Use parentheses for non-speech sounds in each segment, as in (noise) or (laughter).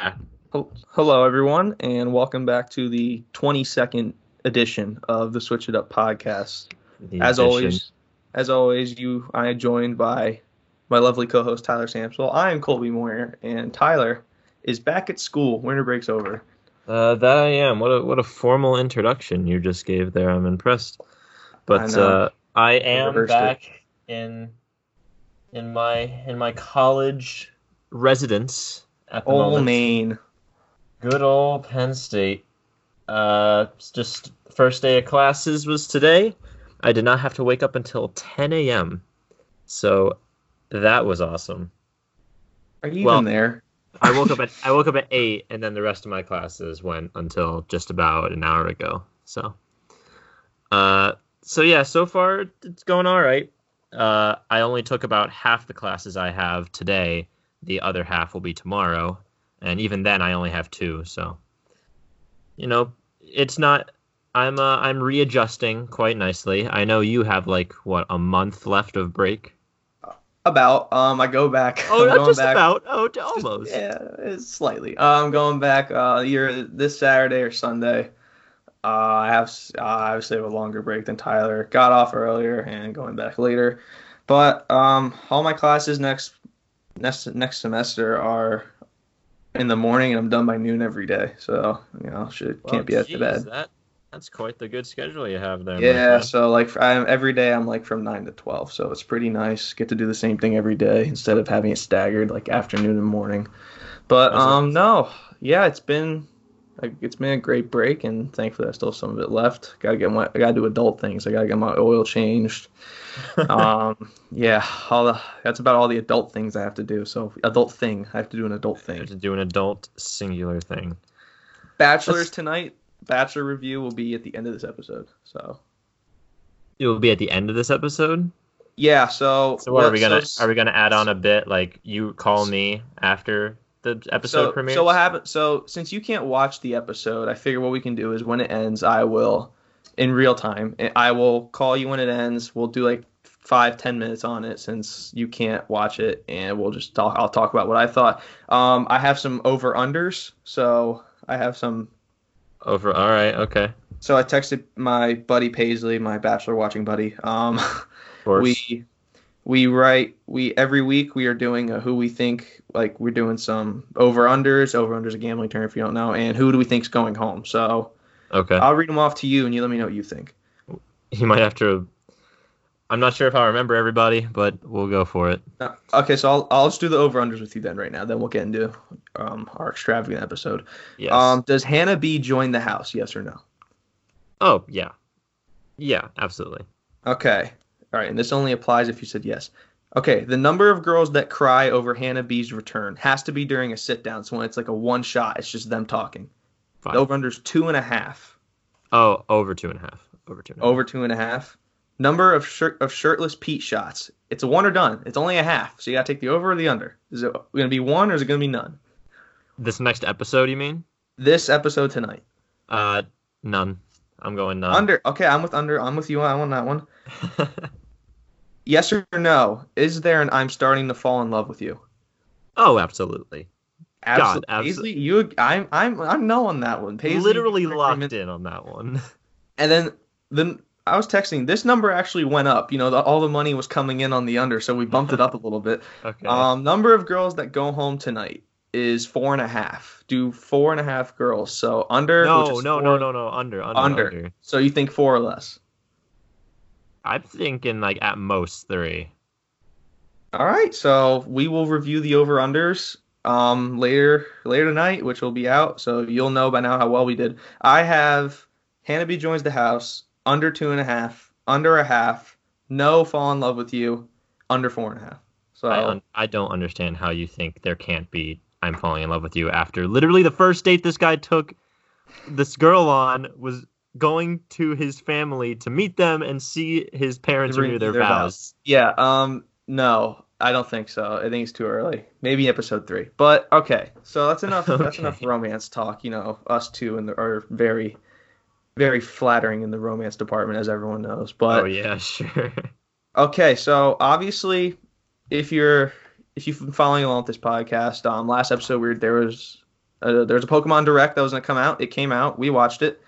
Hello, everyone, and welcome back to the 22nd edition of the Switch It Up podcast. The As edition. always, as always, you I am joined by my lovely co-host Tyler Samswell. I am Colby Moyer, and Tyler is back at school. Winter break's over. Uh, that I am. What a what a formal introduction you just gave there. I'm impressed. But I uh, I am rehearsed it. back in in my in my college residence at the Old moment. Maine. Good old Penn State. Uh, just first day of classes was today. I did not have to wake up until 10 a.m. So that was awesome. Are you Well- even there? (laughs) I woke up at I woke up at eight, and then the rest of my classes went until just about an hour ago. So, uh, so yeah, so far it's going all right. Uh, I only took about half the classes I have today. The other half will be tomorrow, and even then I only have two. So, you know, it's not. I'm uh, I'm readjusting quite nicely. I know you have like what a month left of break. About. Um, I go back. Oh, (laughs) not just back. about. Oh, almost. Yeah, it's slightly. Uh, I'm going back uh, either this Saturday or Sunday. Uh, I have uh, obviously have a longer break than Tyler. Got off earlier and going back later. But um, all my classes next next next semester are in the morning, and I'm done by noon every day. So you know, should Well, can't be at the geez, bed. That, that's quite the good schedule you have there. Yeah, so like I'm every day I'm like from nine to twelve, so it's pretty nice. Get to do the same thing every day instead of having it staggered like afternoon and morning. But That's um no, yeah, it's been it's been a great break, and thankfully I still have some of it left. Gotta get my I gotta do adult things. I gotta get my oil changed. (laughs) um yeah, all the that's about all the adult things I have to do. So adult thing, I have to do an adult thing. to do an adult singular thing. Bachelors tonight. Bachelor review will be at the end of this episode. So It will be at the end of this episode. yeah, so So what are we gonna so- are we gonna add on a bit like you call me after the episode so, premieres? So what happened? So since you can't watch the episode, I figure what we can do is when it ends, I will, in real time, I will call you when it ends. We'll do like five ten minutes on it since you can't watch it, and we'll just talk. I'll talk about what I thought. Um, I have some over unders, so I have some. Over. All right. Okay. So I texted my buddy Paisley, my bachelor watching buddy. Um, Of (laughs) course. we we write we every week we are doing a who we think like we're doing some over unders over unders a gambling term if you don't know and who do we think's going home so okay. i'll read them off to you and you let me know what you think you might have to. I'm not sure if I remember everybody, but we'll go for it. Uh, okay so i'll i'll just do the over unders with you then right now then we'll get into um our extravagant episode Yes. um does hannah b join the house yes or no oh yeah. Yeah. Absolutely. okay all right and this only applies if you said yes okay the number of girls that cry over hannah b's return has to be during a sit down so when it's like a one shot it's just them talking Fine. the over unders two and a half Oh, over two and a half. Over two and a half. over two and a half. Number of shirt of shirtless Pete shots. It's a one or done. It's only a half, so you gotta take the over or the under. Is it gonna be one or is it gonna be none? This next episode, you mean? This episode tonight. Uh, none. I'm going none. Under. Okay, I'm with under. I'm with you on that one. (laughs) Yes or no? Is there an I'm starting to fall in love with you? oh, absolutely. Absolutely. abso- Paisley, you. I'm. I'm. I'm no on that one. Paisley, Literally locked recommend- in on that one. (laughs) And then then I was texting. This number actually went up. You know, the, all the money was coming in on the under, so we bumped it up a little bit. (laughs) Okay. Um, number of girls that go home tonight is four and a half. Do four and a half girls. So under. no, which is no, four- no, no, no. Under, under, Under. under. So you think four or less? I'm thinking like at most three. All right. So we will review the over unders um later later tonight, which will be out. So you'll know by now how well we did. I have Hannah B joins the house under two and a half, under a half, no fall in love with you, under four and a half. So I, un- I don't understand how you think there can't be I'm falling in love with you after literally the first date this guy took this girl on was going to his family to meet them and see his parents renew their, vows. Yeah, um, no, I don't think so. I think it's too early. Maybe episode three. But okay, so that's enough. (laughs) That's enough romance talk. You know, us two and the, are very, very flattering in the romance department, as everyone knows. But oh yeah, (laughs) sure. okay, so obviously, if you're if you've been following along with this podcast, um, last episode we were, there was uh, there's a Pokemon Direct that was gonna come out. It came out. We watched it.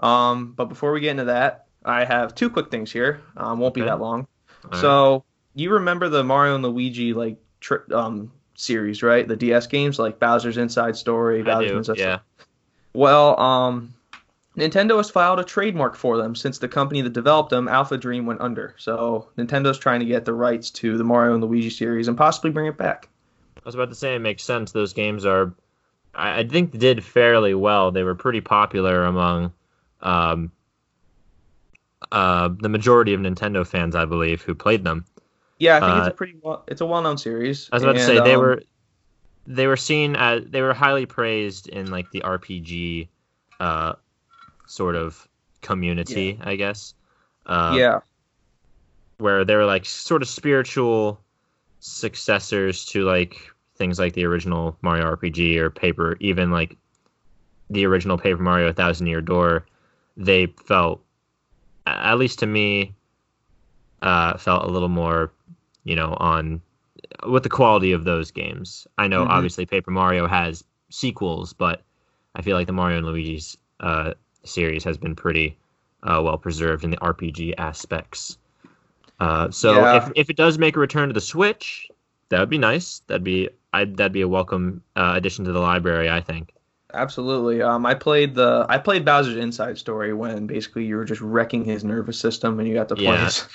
Um, but before we get into that, I have two quick things here. Um, won't be Okay. that long. All right. So you remember the Mario and Luigi like tri- um series, right? The DS games like Bowser's Inside Story, Bowser's do. Inside Yeah. well, um, Nintendo has filed a trademark for them since the company that developed them, AlphaDream, went under. So Nintendo's trying to get the rights to the Mario and Luigi series and possibly bring it back. I was about to say it makes sense. Those games are, I, I think, did fairly well. They were pretty popular among, um, uh, the majority of Nintendo fans, I believe, who played them. Yeah, I think Uh, it's a pretty well, it's a well-known series. I was about to say they um, were, they were seen as they were highly praised in like the RPG, uh, sort of community, I guess. Uh, yeah, where they were like sort of spiritual successors to like things like the original Mario RPG or Paper, even like the original Paper Mario: A Thousand Year Door. They felt, at least to me, uh, felt a little more, you know, on with the quality of those games. I know Mhm. obviously Paper Mario has sequels, but I feel like the Mario and Luigi's uh, series has been pretty uh, well preserved in the RPG aspects. Uh, so Yeah. if, if it does make a return to the Switch, that would be nice. That'd be I that'd be a welcome uh, addition to the library, I think. Absolutely. Um, I played the I played Bowser's Inside Story when basically you were just wrecking his nervous system and you got to play Yeah. as,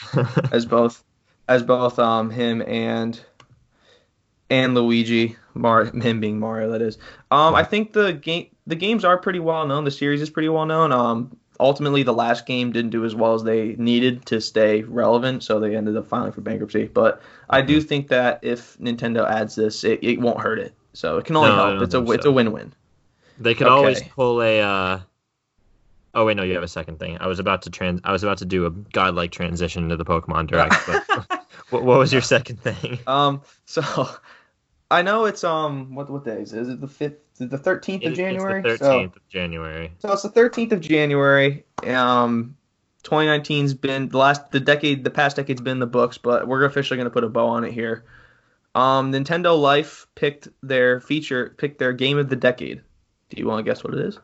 as both as both um him and and Luigi, Mar him being Mario that is. Um I think the game the games are pretty well known. The series is pretty well known. Um ultimately the last game didn't do as well as they needed to stay relevant, so they ended up filing for bankruptcy. But I do think that if Nintendo adds this, it, it won't hurt it. So it can only No, help. It's a think it's a win-win. They could Okay. always pull a. Uh... Oh wait, no, you have a second thing. I was about to trans. I was about to do a godlike transition to the Pokemon Direct, but (laughs) (laughs) what, what was your second thing? Um so (laughs) I know it's um what what day is it? Is it the fifth the thirteenth of January? It's the So- thirteenth of January. So it's the 13th of January. Um, 2019's been the last, the decade, the past decade's been in the books, but we're officially going to put a bow on it here. Um, Nintendo Life picked their feature, picked their game of the decade. Do you want to guess what it is?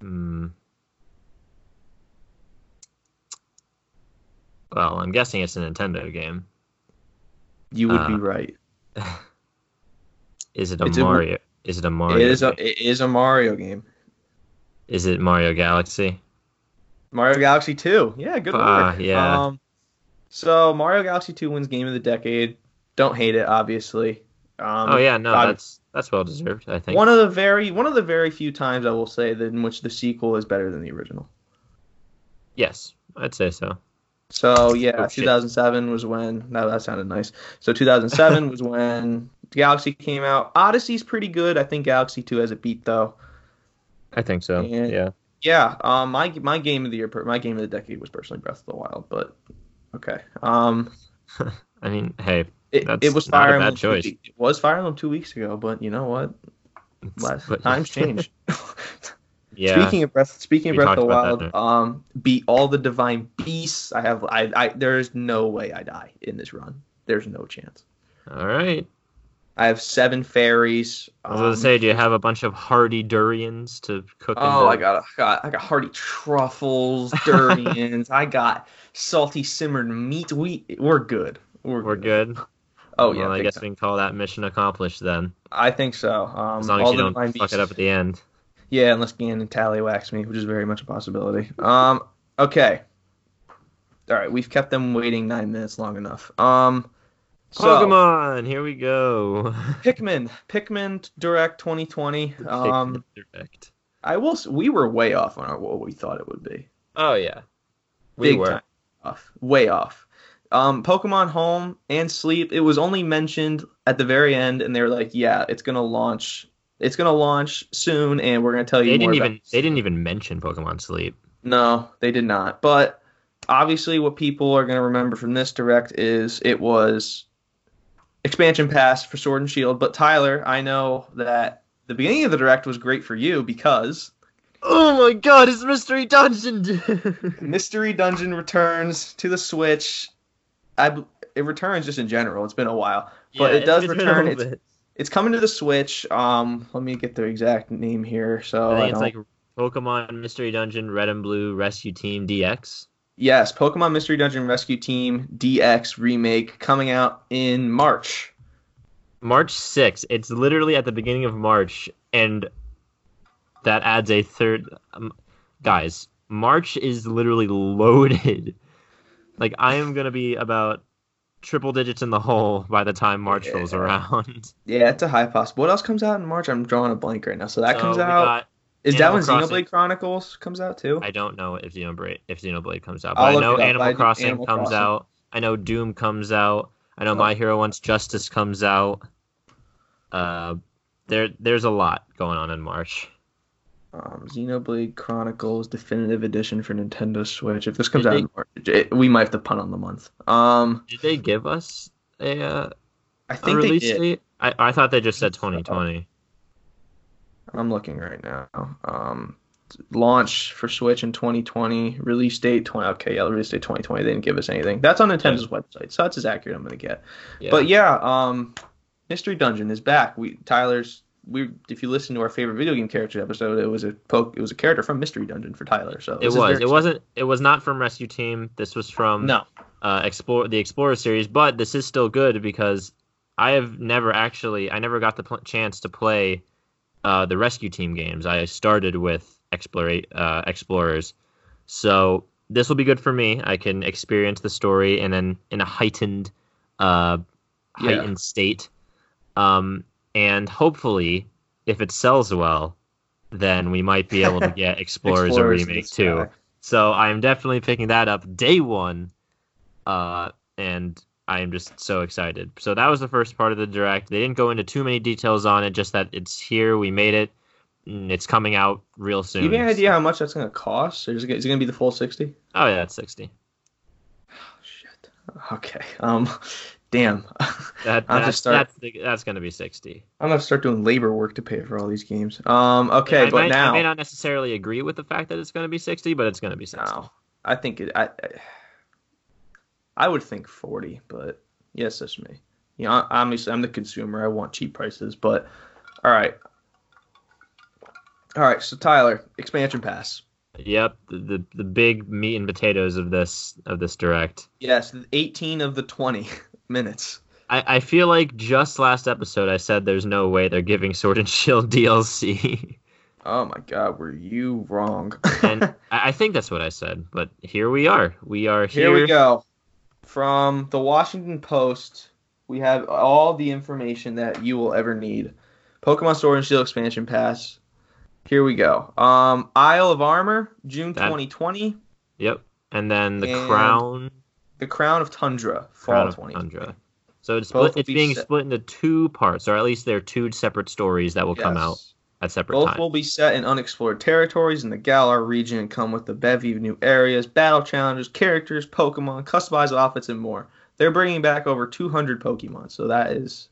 Hmm. Well, I'm guessing it's a Nintendo game. You would Uh, be right. (laughs) Is it a It's a- Mario? is it a Mario? It is a, it is a Mario game. Is it Mario Galaxy? Mario Galaxy 2. Yeah, good Ah, work. yeah. Um, so Mario Galaxy 2 wins game of the decade. Don't hate it, obviously. Um, oh yeah, no, that's that's well deserved. I think. One of the very one of the very few times I will say that in which the sequel is better than the original. Yes, I'd say so. So yeah, Oh, shit. 2007 was when. No, that sounded nice. So 2007 (laughs) was when Galaxy came out. Odyssey's pretty good. I think Galaxy 2 has a beat though. I think so. And- yeah. Yeah. Um. My my game of the year, my game of the decade was personally Breath of the Wild, but okay. Um. (laughs) I mean, hey, It, it was Fire bad Emblem. two choice. week- It was Fire Emblem two weeks ago, but you know what? Last, but- times (laughs) change. yeah. Speaking of Breath, speaking of We Breath of the Wild, um, beat all the divine beasts. I have, I, I, there's no way I die in this run. There's no chance. All right. I have seven fairies. I was gonna um, say, do you have a bunch of hearty durians to cook? Oh, I got, a, got, I got hearty truffles, (laughs) durians. I got salty simmered meat. We, we're good. We're, We're good. Oh yeah, Well, I guess time. we can call that mission accomplished then, I think so. Um, as long all as you don't fuck beasts- it up at the end. Yeah, unless Ganon tallywhacks me, which is very much a possibility. Um, okay. All right, we've kept them waiting nine minutes long enough. Um, so Pokemon, here we go. (laughs) Pikmin, Pikmin Direct 2020. Um, Direct. I will. s- We were way off on our, what we thought it would be. Oh yeah, we Big were. time off. Way off. Um, Pokemon Home and Sleep. It was only mentioned at the very end, and they were like, "Yeah, it's gonna launch. It's gonna launch soon, and we're gonna tell you They didn't about even they didn't even mention Pokemon Sleep. No, they did not. But obviously, what people are going to remember from this direct is it was expansion pass for Sword and Shield. But Tyler, I know that the beginning of the direct was great for you because Oh my God, it's Mystery Dungeon. (laughs) Mystery Dungeon returns to the Switch. I it returns just in general. It's been a while, but Yeah, it does it's been a return. It's. It's coming to the Switch. Um, let me get the exact name here. So I I it's like Pokemon Mystery Dungeon Red and Blue Rescue Team DX. yes, Pokemon Mystery Dungeon Rescue Team DX remake coming out in March. March 6th. It's literally at the beginning of March, and that adds a third. Um, guys, March is literally (laughs) loaded. Like, I am going to be about triple digits in the hole by the time March rolls around. (laughs) Yeah, it's a high possible. What else comes out in March? I'm drawing a blank right now. So that So comes out. Is that when Crossing. Xenoblade Chronicles comes out too? I don't know if Xenoblade if Xenoblade comes out, I'll but I know. Animal I Crossing Animal comes Crossing. out. I know Doom comes out. I know Oh. My Hero One's Justice comes out. Uh, there there's a lot going on in March. Um, Xenoblade Chronicles Definitive Edition for Nintendo Switch. If this comes Did out they- in March, it, we might have to punt on the month. Um, Did they give us a, uh, I a think they release date? I, I thought they just said 2020. I'm looking right now. Um, launch for Switch in 2020. Release date 20. Okay, yeah, release date 2020. They didn't give us anything. That's on Nintendo's website, so that's as accurate I'm gonna get. Yeah. But yeah, um, Mystery Dungeon is back. We Tyler's. We if you listen to our favorite video game character episode, it was a poke. It was a character from Mystery Dungeon for Tyler. So it was. It wasn't. It was not from Rescue Team. This was from No. uh, explore the Explorer series, but this is still good because I have never actually, I never got the pl- chance to play uh, the Rescue Team games. I started with Explore, uh, Explorers, so this will be good for me. I can experience the story and then in a heightened, uh, Yeah. heightened state, um, and hopefully, if it sells well, then we might be able to (laughs) get Explorers, Explorers a remake too. So I'm definitely picking that up day one, uh, and I am just so excited. So that was the first part of the direct. They didn't go into too many details on it, just that it's here, we made it, and it's coming out real soon. you have any idea how much that's gonna cost? Or is it, gonna be the full 60? Oh yeah, it's sixty. Oh, Shit. Okay. Um, damn. (laughs) That, I'll that's, just start- that's, the- that's gonna be sixty. I'm gonna start doing labor work to pay for all these games. Um, okay, I but might, now I may not necessarily agree with the fact that it's gonna be sixty, but it's gonna be sixty. no, I think it. I, I, would think 40, but yes, that's me. You know, I- obviously I'm the consumer. I want cheap prices, but all right, all right. So Tyler, expansion pass. Yep, the, the the big meat and potatoes of this of this direct. Yes, 18 of the 20 (laughs) minutes. I, I feel like just last episode I said there's no way they're giving Sword and Shield (laughs) DLC. Oh my God, were you wrong? (laughs) and I, I think that's what I said, but here we are. We are here. Here we go. From the Washington Post, we have all the information that you will ever need. Pokemon Sword and Shield expansion pass. Here we go. Um, Isle of Armor, June That- 2020. Yep. And then the And crown, The Crown of Tundra, fall crown of 2020. Tundra. So it's Both split, it's be being set- split into two parts, or at least there are two separate stories that will come out at separate Both times. will be set in unexplored territories in the Galar region and come with a bevy of new areas, battle challenges, characters, Pokemon, customized outfits, and more. They're bringing back over 200 Pokemon, so that is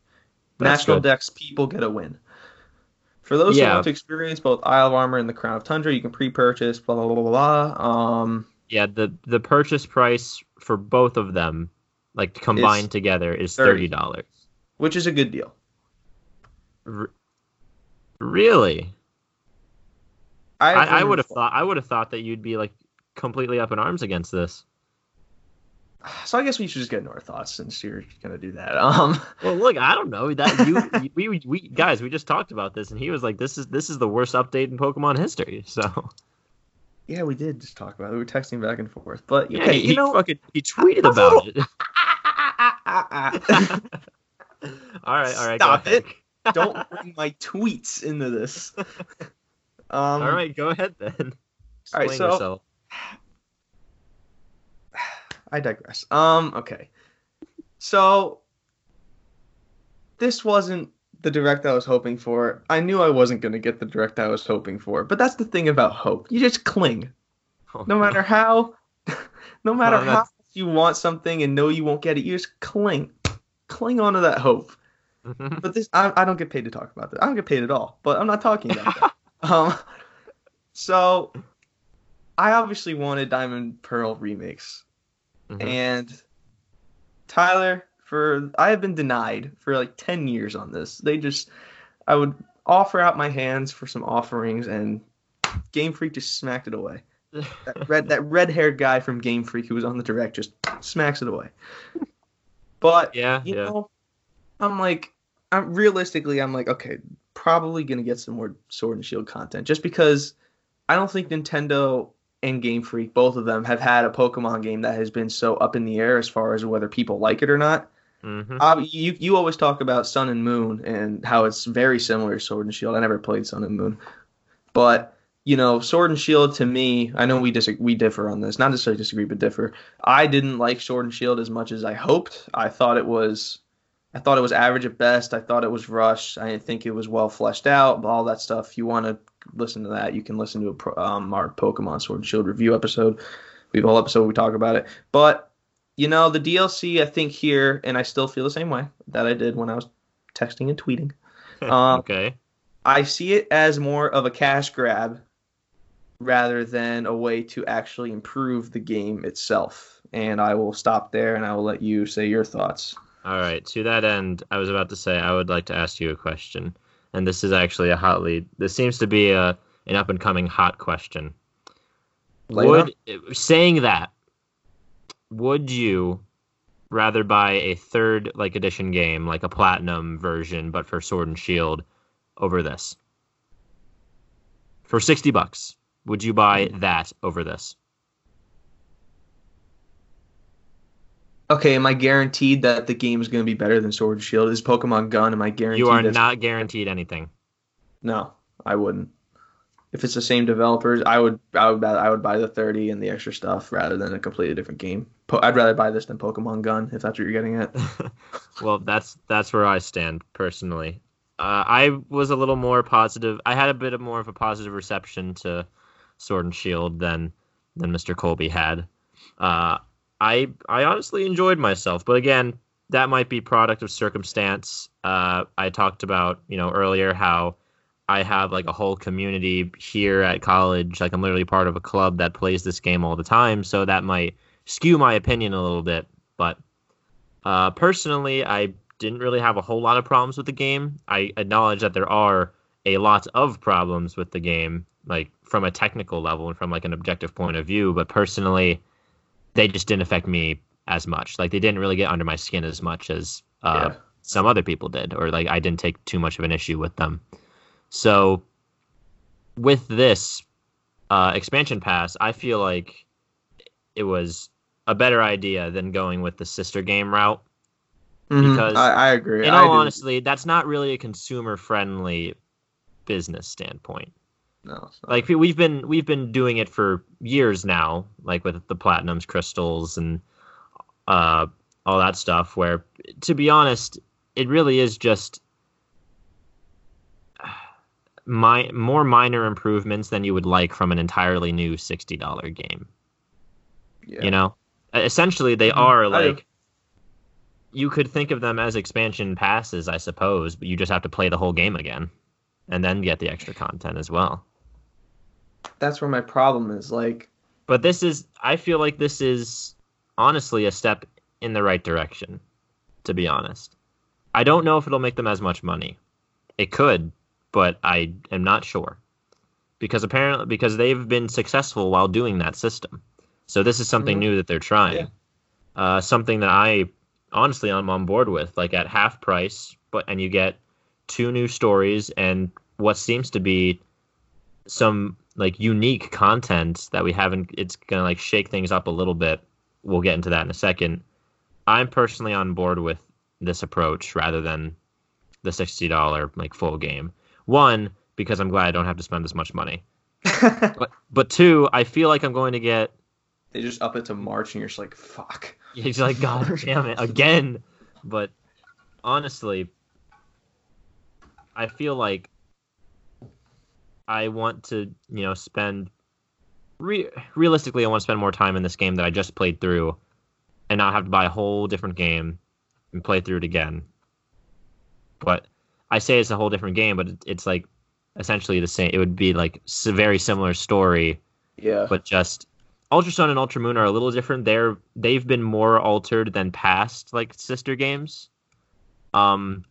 That's National good. Dex people get a win. For those Yeah. who want to experience both Isle of Armor and the Crown of Tundra, you can pre-purchase. Blah blah blah blah blah. Um, Yeah, the the purchase price for both of them, like combined together, is 30. thirty dollars. which is a good deal. R- really? I, I, I would have thought I would have thought that you'd be like completely up in arms against this. So I guess we should just get into our thoughts since you're gonna do that. Um, (laughs) Well, look, I don't know that you (laughs) we, we we guys we just talked about this and he was like this is this is the worst update in Pokemon history. So yeah, we did just talk about it. We were texting back and forth, but yeah, you he know. fucking he tweeted about little- it. (laughs) all right, all right, Stop ahead. Don't bring my tweets into this. (laughs) Um, all right, go ahead then. all right, so- yourself. (sighs) I digress. Um, okay. So this wasn't the direct I was hoping for. I knew I wasn't going to get the direct I was hoping for, but that's the thing about hope. You just cling. Oh, No matter how (laughs) no matter Well, how you want something and know you won't get it, you just cling. Cling onto that hope. (laughs) But this I, I don't get paid to talk about this. I don't get paid at all, but I'm not talking about that. (laughs) Um so I obviously wanted Diamond Pearl remakes. Mhm. And Tyler, for I have been denied for like 10 years on this. They just I would offer out my hands for some offerings and Game Freak just smacked it away. That (laughs) red that red-haired guy from Game Freak who was on the direct just smacks it away. But Yeah, you yeah. know, I'm like I'm realistically I'm like okay, probably going to get some more Sword and Shield content just because I don't think Nintendo and Game Freak both of them have had a Pokemon game that has been so up in the air as far as whether people like it or not. Hmm Uh, you you always talk about Sun and Moon and how it's very similar to Sword and Shield. I never played Sun and Moon, but you know, Sword and Shield to me, I know we disagree, we differ on this. Not necessarily disagree, but differ. I didn't like Sword and Shield as much as I hoped. I thought it was, I thought it was average at best. I thought it was rushed. I didn't think it was well fleshed out. All that stuff. You want to listen to that, you can listen to pro- um, our Pokemon Sword and Shield review episode. We have a whole episode we talk about it. But you know, the DLC, I think here, and I still feel the same way that I did when I was texting and tweeting. (laughs) Um, okay. I see it as more of a cash grab rather than a way to actually improve the game itself. And I will stop there and I will let you say your thoughts. All right. To that end, I was about to say I would like to ask you a question, and this is actually a hot lead. This seems to be a an up and coming hot question. Would saying that would you rather buy a third like edition game like a platinum version but for sword and shield over this for 60 bucks would you buy hmm. that over this Okay, am I guaranteed that the game is going to be better than Sword and Shield? Is Pokemon Gun? Am I guaranteed? you are not guaranteed anything No, I wouldn't. If it's the same developers, I would I would buy, I would buy the 30 and the extra stuff rather than a completely different game. Po- I'd rather buy this than Pokemon Gun if that's what you're getting at. (laughs) well, that's that's where I stand personally. Uh, I was a little more positive. I had a bit of more of a positive reception to Sword and Shield than than Mr. Colby had. Uh, I I honestly enjoyed myself, but again, that might be product of circumstance. Uh, I talked about you know earlier how I have like a whole community here at college. Like I'm literally part of a club that plays this game all the time, so that might skew my opinion a little bit. But uh, personally, I didn't really have a whole lot of problems with the game. I acknowledge that there are a lot of problems with the game, like from a technical level and from like an objective point of view. But personally, they just didn't affect me as much. Like they didn't really get under my skin as much as uh, Yeah. some other people did, or like I didn't take too much of an issue with them. So with this uh, expansion pass, I feel like it was a better idea than going with the sister game route. Mhm, Because I, I agree. In I all do- honesty, that's not really a consumer friendly business standpoint. no. Like we- we've been we've been doing it for years now, like with the platinums, crystals, and uh, all that stuff. Where, to be honest, it really is just my more minor improvements than you would like from an entirely new sixty dollar game. yeah. You know, essentially they Mhm. are like you could think of them as expansion passes, I suppose, but you just have to play the whole game again and then get the extra content as well. that's where my problem is. Like, But this is I feel like this is honestly a step in the right direction, to be honest. I don't know if it'll make them as much money. It could, but I am not sure. Because apparently because they've been successful while doing that system. So this is something Mhm. new that they're trying. Yeah. Uh, something that I honestly I'm on board with, like at half price, but and you get two new stories and what seems to be some like unique content that we haven't it's gonna like shake things up a little bit we'll get into that in a second i'm personally on board with this approach rather than the $60 like full game one because i'm glad i don't have to spend this much money (laughs) but but two i feel like i'm going to get they just up it to March, and you're just like, fuck. He's like, God (laughs) damn it, again. But honestly, I feel like I want to, you know, spend. Re- realistically, I want to spend more time in this game that I just played through, and not have to buy a whole different game and play through it again. But I say it's a whole different game, but it's like essentially the same. It would be like a very similar story Yeah. but just Ultra Sun and Ultra Moon are a little different. They're they've been more altered than past like sister games. Um,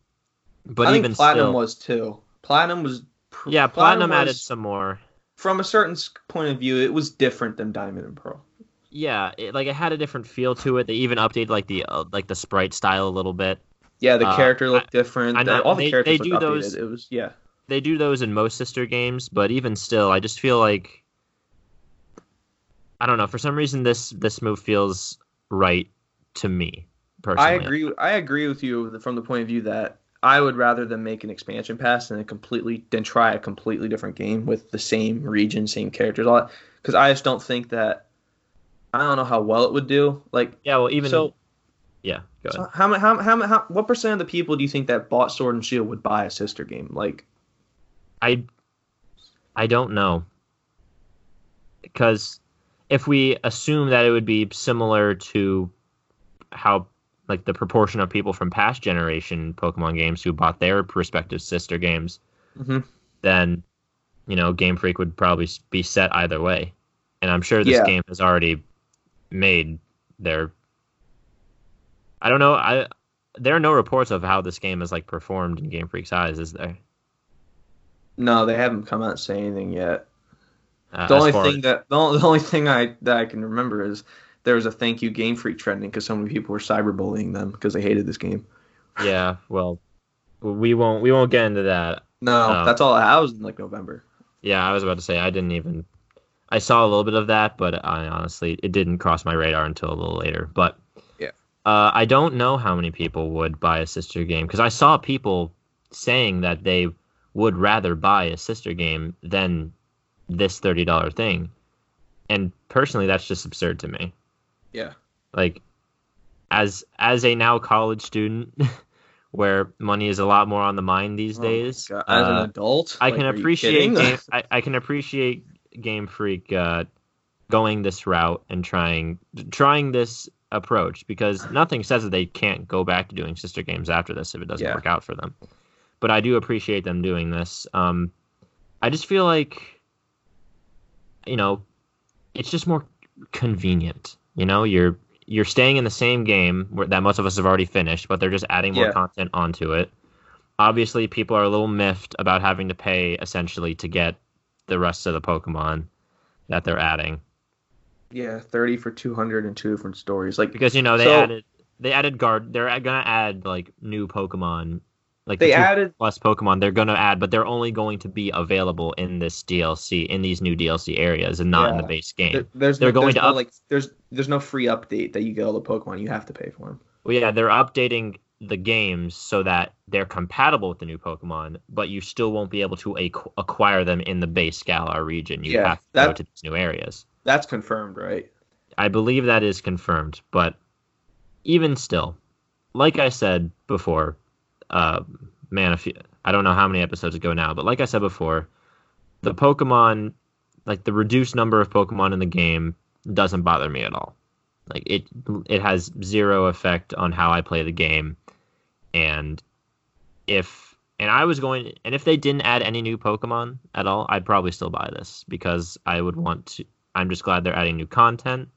but I even think Platinum still, was too. Platinum was. pr- yeah, Platinum, added was- some more. From a certain point of view, it was different than Diamond and Pearl. Yeah, it, like it had a different feel to it. They even updated like the uh, like the sprite style a little bit. Yeah, the Uh, character looked different. I know- all the they- characters they do updated. those- It was yeah. They do those in most sister games, but even still, I just feel like I don't know. For some reason, this this move feels right to me personally. I agree. I agree with you from the point of view that I would rather than make an expansion pass than a completely than try a completely different game with the same region, same characters, all that. Because I just don't think that. I don't know how well it would do. Like, Yeah, well, even so, yeah. Go ahead. so how, how, how, how, what percent of the people do you think that bought Sword and Shield would buy a sister game? Like, I I don't know because if we assume that it would be similar to how like the proportion of people from past generation Pokemon games who bought their respective sister games, Mhm. then you know Game Freak would probably be set either way, and I'm sure this Yeah. game has already made their. I don't know. I there are no reports of how this game is like performed in Game Freak's eyes, is there? no, they haven't come out and say anything yet. Uh, The only thing that the only, the only thing I that I can remember is there was a thank you Game Freak trending because so many people were cyberbullying them because they hated this game. Yeah, well, we won't we won't get into that. No, Oh. that's all. I was in like November. Yeah, I was about to say I didn't even I saw a little bit of that, but I honestly it didn't cross my radar until a little later. But. Uh, I don't know how many people would buy a sister game because I saw people saying that they would rather buy a sister game than this thirty dollar thing, and personally, that's just absurd to me. Yeah. like as as a now college student (laughs) where money is a lot more on the mind these Oh days As uh, an adult, i like, can appreciate game, (laughs) I, I can appreciate game freak uh going this route and trying trying this approach because nothing says that they can't go back to doing sister games after this if it doesn't Yeah. work out for them. But i do appreciate them doing this. Um i just feel like you know it's just more convenient. You know you're you're staying in the same game where, that most of us have already finished but they're just adding more Yeah. content onto it. Obviously people are a little miffed about having to pay essentially to get the rest of the pokemon that they're adding yeah, thirty for two hundred and two different stories. Like because you know they So- added they added guard they're gonna add like new pokemon like they the added, plus pokemon they're gonna add but they're only going to be available in this dlc in these new dlc areas and not in the base game there- there's They're no, going there's to no, up- like there's there's no free update that you get all the Pokemon. You have to pay for them. Well, yeah, they're updating the games so that they're compatible with the new Pokemon, but you still won't be able to ac- acquire them in the base Galar region. You Yeah, have to that- go to these new areas. That's confirmed, right? I believe that is confirmed, but even still, like I said before, uh, man, I don't know how many episodes ago now, but like I said before, the Pokemon, like the reduced number of Pokemon in the game, doesn't bother me at all. Like it, it has zero effect on how I play the game, and if and I was going, and if they didn't add any new Pokemon at all, I'd probably still buy this because I would want to. I'm just glad they're adding new content,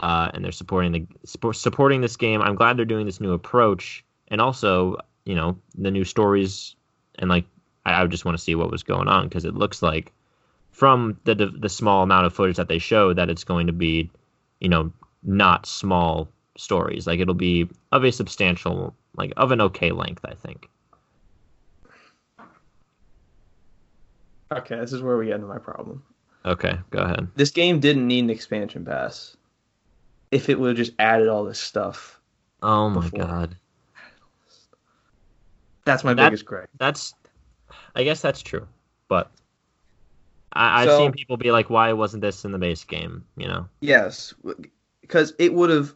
uh, and they're supporting the support, supporting this game. I'm glad they're doing this new approach, and also, you know, the new stories, and like I, I just want to see what was going on because it looks like from the the small amount of footage that they show that it's going to be, you know, not small stories. Like it'll be of a substantial, like of an okay length, I think. Okay, this is where we get into my problem. Okay, go ahead. This game didn't need an expansion pass. If it would have just added all this stuff, Oh my Before. god. that's my That- biggest gripe. That's, I guess that's true, but I, I've So- seen people be like, "Why wasn't this in the base game?" You know? Yes, because it would have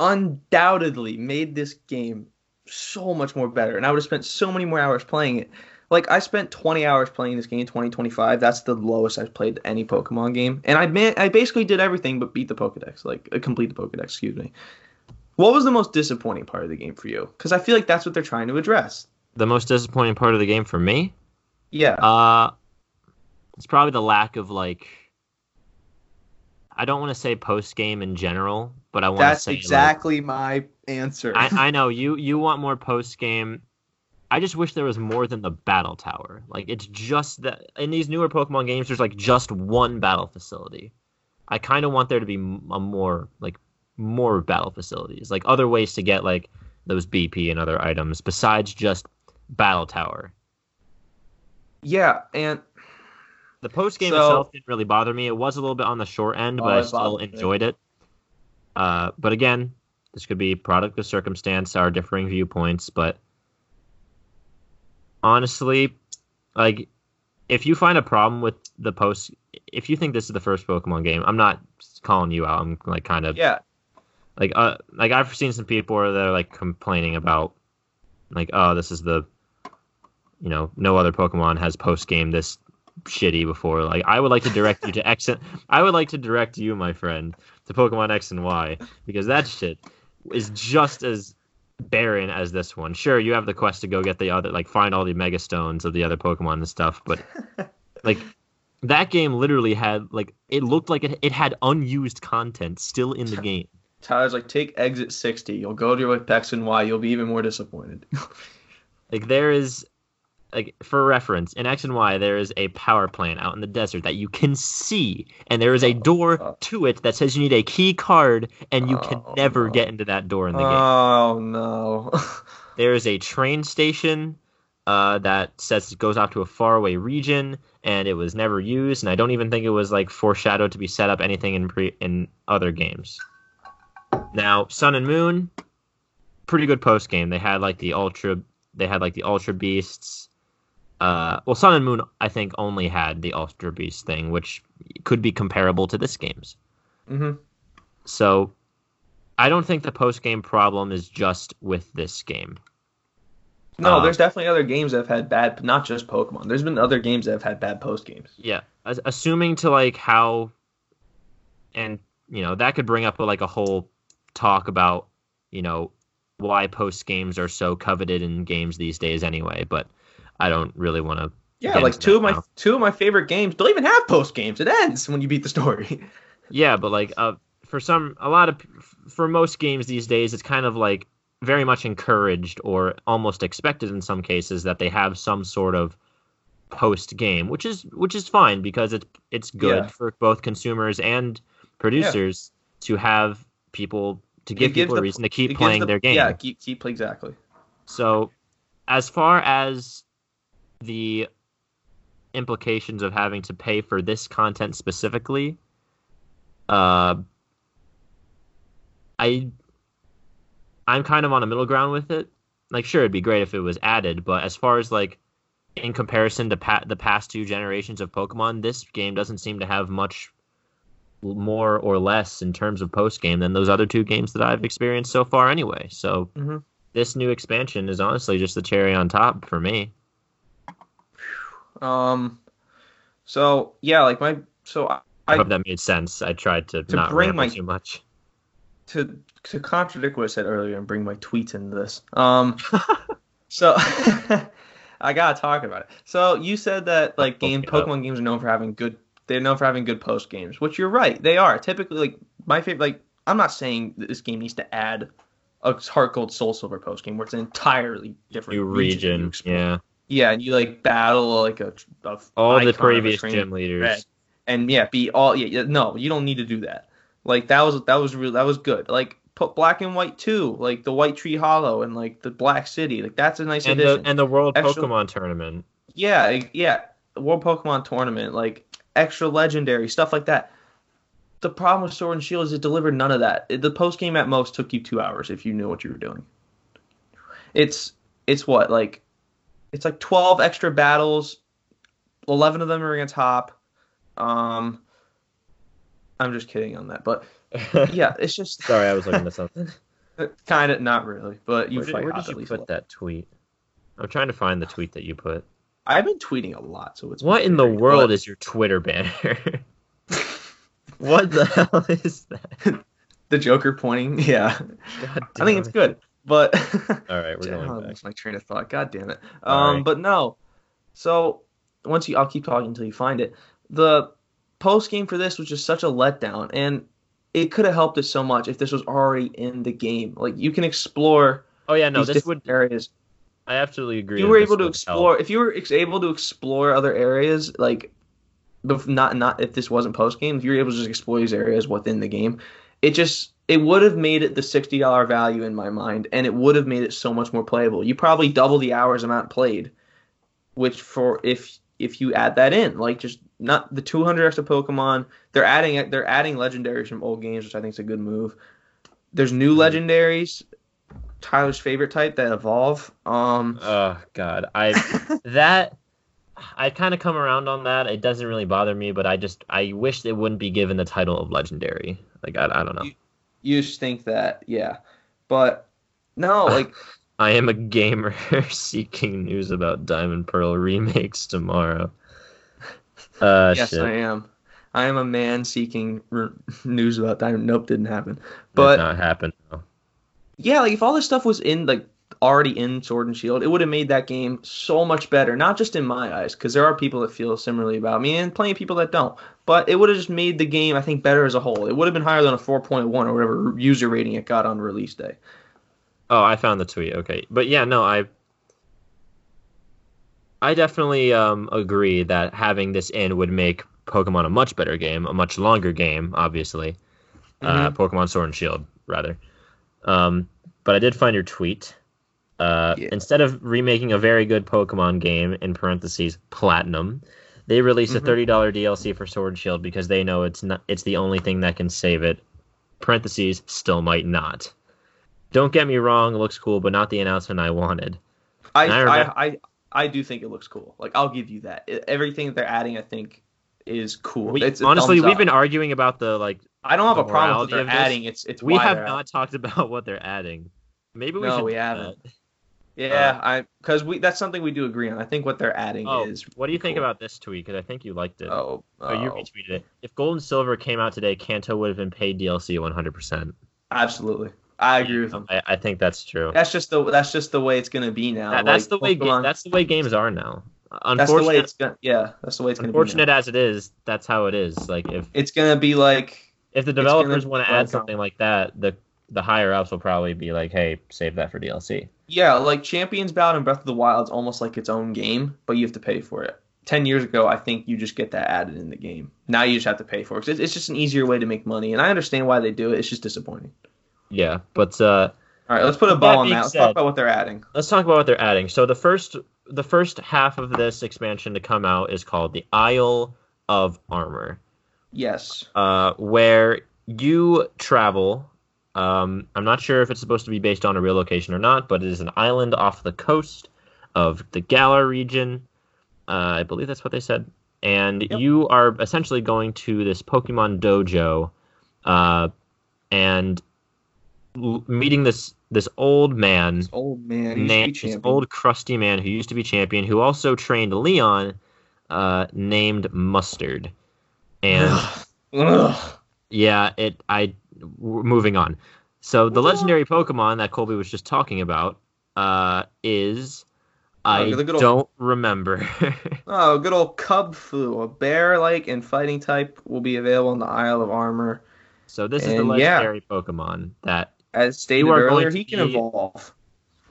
undoubtedly made this game so much more better, and I would have spent so many more hours playing it. Like I spent 20 hours playing this game, 20, 25. That's the lowest I've played any Pokemon game, and I man, I basically did everything but beat the Pokedex, like uh, complete the Pokedex. Excuse me. What was the most disappointing part of the game for you? Because I feel like that's what they're trying to address. The most disappointing part of the game for me, Yeah. uh, it's probably the lack of like. I don't want to say post game in general, but I want to That's say like, exactly my answer. I, I know you you want more post game. I just wish there was more than the battle tower. Like it's just that in these newer Pokemon games, there's like just one battle facility. I kind of want there to be a more like more battle facilities, like other ways to get like those BP and other items besides just battle tower. yeah, and The post game So- itself didn't really bother me. It was a little bit on the short end, Oh, but I still me. enjoyed it. Uh, but again, this could be product of circumstance, our differing viewpoints. But honestly, like if you find a problem with the post, if you think this is the first Pokemon game, I'm not calling you out. I'm like kind of yeah, like uh like I've seen some people that are like complaining about like oh this is the you know no other Pokemon has post game this shitty before like I would like to direct you to (laughs) X and, I would like to direct you my friend to Pokemon X and Y because that shit is just as barren as this one sure you have the quest to go get the other like find all the mega stones of the other Pokemon and stuff but (laughs) like that game literally had like it looked like it, it had unused content still in the game Tyler's like take exit sixty. You'll go to your X and Y. You'll be even more disappointed. (laughs) Like there is like for reference, in X and Y there is a power plant out in the desert that you can see, and there is a door Oh. to it that says you need a key card, and you can Oh, never no. get into that door in the game. oh no. (laughs) There is a train station uh, that says it goes off to a faraway region, and it was never used, and I don't even think it was like foreshadowed to be set up anything in pre- in other games. Now, Sun and Moon, pretty good post game. They had like the ultra, they had like the ultra beasts. Uh, well, Sun and Moon, I think, only had the ultra beast thing, which could be comparable to this game's. hmm So, I don't think the post game problem is just with this game. No, Uh, there's definitely other games that have had bad, not just Pokemon. There's been other games that have had bad post games. Yeah, as- assuming to like how, and you know that could bring up like a whole talk about you know why post games are so coveted in games these days anyway. But I don't really want to. Yeah, like two of my now. two of my favorite games don't even have post games. It ends when you beat the story. (laughs) Yeah, but like uh, for some, a lot of for most games these days, it's kind of like very much encouraged or almost expected in some cases that they have some sort of post game, which is which is fine because it's it's good Yeah. for both consumers and producers to have people to give people a reason to keep playing the- their game. Yeah, keep keep exactly. So, as far as the implications of having to pay for this content specifically, uh, I I'm kind of on a middle ground with it. Like, sure, it'd be great if it was added, but as far as like in comparison to pa- the past two generations of Pokemon, this game doesn't seem to have much more or less in terms of post game than those other two games that I've experienced so far anyway. So Mhm. this new expansion is honestly just the cherry on top for me. Um, so yeah, like my so I, I, hope that made sense. I tried to, To not bring my- too much. to to contradict what I said earlier and bring my tweets into this. Um, (laughs) so (laughs) I gotta talk about it. So you said that like game Okay, Pokemon games are known for having good. They're known for having good post games, which you're right. They are typically like my favorite. Like I'm not saying that this game needs to add a Heart Gold Soul Silver post game where it's an entirely different New region. region, yeah. Yeah, and you like battle like a, a All the previous gym leaders. red. and yeah, be all yeah, yeah. No, you don't need to do that. Like that was that was real that was good. Like put black and white too, like the White Treehollow and like the Black City. Like that's a nice And the addition. and the World Extra- Pokemon Tournament. yeah, yeah. World Pokemon Tournament, like extra legendary stuff like that. The problem with Sword and Shield is it delivered none of that. The post game at most took you two hours if you knew what you were doing. It's it's what like it's like twelve extra battles. Eleven of them are against Hop. Um, I'm just kidding on that, but (laughs) yeah, it's just Sorry, I was looking at something. (laughs) kind of not really, but you where did, fight where did you least. put that tweet? I'm trying to find the tweet that you put. I've been tweeting a lot, so it's What in the world but- is your Twitter banner? (laughs) what the hell is that? the Joker pointing? Yeah. I think damn it's good, but (laughs) All right, we're going back. my train of thought. God damn it. Um, right. but no. So once you, I'll keep talking until you find it. The post game for this was just such a letdown, and it could have helped it so much if this was already in the game. Like you can explore. Oh yeah, no, this would. aries. I absolutely agree. If you were able to explore, help. if you were ex- able to explore other areas, like, not not if this wasn't post game, if you were able to just explore these areas within the game, it just it would have made it the sixty dollar value in my mind, and it would have made it so much more playable. You probably double the hours amount played, which for if if you add that in, like just not the two hundred extra Pokemon, they're adding they're adding legendaries from old games, which I think is a good move. There's new legendaries. Tyler's favorite type that evolve. Um, Oh god, I (laughs) that I kind of come around on that. It doesn't really bother me, but I just I wish they wouldn't be given the title of legendary. Like I, I don't know. you just think that, yeah, but no, (laughs) like I am a gamer (laughs) seeking news about Diamond Pearl remakes tomorrow. Uh, yes, shit. I am. I am a man seeking r- news about Diamond. Nope, didn't happen. Did But not happen. no. yeah, like if all this stuff was in like already in Sword and Shield, it would have made that game so much better. Not just in my eyes, because there are people that feel similarly about me, and plenty of people that don't. But it would have just made the game, I think, better as a whole. It would have been higher than a 4.1 or whatever user rating it got on release day. Oh, I found the tweet. Okay, but yeah, no, I I definitely um, agree that having this in would make Pokemon a much better game, a much longer game, obviously. Uh, Pokemon Sword and Shield, rather. Um, but I did find your tweet. Uh, Yeah. Instead of remaking a very good Pokemon game, in parentheses, Platinum, they released Mhm. a thirty dollar DLC for Sword Shield because they know it's not it's the only thing that can save it. Parentheses still might not. Don't get me wrong, it looks cool, but not the announcement I wanted. I, I I, remember- I, I do think it looks cool. Like I'll give you that. Everything that they're adding, I think, is cool. We, honestly, we've up. been arguing about the like. I don't have a problem with what they're adding. It's it's We have not talked about what they're adding. Maybe we No, should. we haven't. that. Yeah, um, I because we that's something we do agree on. I think what they're adding Oh, is what do you think cool. about this tweet? Because I think you liked it. oh, Oh, you oh, retweeted it. If Gold and Silver came out today, Kanto would have been paid DLC 100%. absolutely. I agree with them. I, I think that's true. That's just the that's just the way it's gonna be now. That- that's Like, the way. Ga- that's the way games are now. that's the way it's gonna yeah. That's the way it's gonna unfortunate as it is, that's how it is. Like if It's gonna be like if the developers want to add something like that, the the higher ups will probably be like, "Hey, save that for DLC." Yeah, like Champions Bout and Breath of the Wild is almost like its own game, but you have to pay for it. Ten years ago, I think you just get that added in the game. Now you just have to pay for it. It's, it's just an easier way to make money, and I understand why they do it. It's just disappointing. Yeah, but uh, All right, let's put a bow on that. Let's said- talk about what they're adding. let's talk about what they're adding. So the first the first half of this expansion to come out is called the Isle of Armor, Yes. uh, where you travel. Um, I'm not sure if it's supposed to be based on a real location or not, but it is an island off the coast of the Galar region. Uh, I believe that's what they said. And Yep. you are essentially going to this Pokemon dojo, uh, and l- meeting this this old man This old man. He's named this old crusty man who used to be champion who also trained Leon uh, named Mustard. And yeah, it I moving on. So the legendary Pokemon that Colby was just talking about uh, is I the old- don't remember. (laughs) Oh, good old Kubfu, a bear-like and fighting type, will be available in the Isle of Armor. so this is the And, yeah. legendary Pokemon that As stated earlier, he can be- evolve.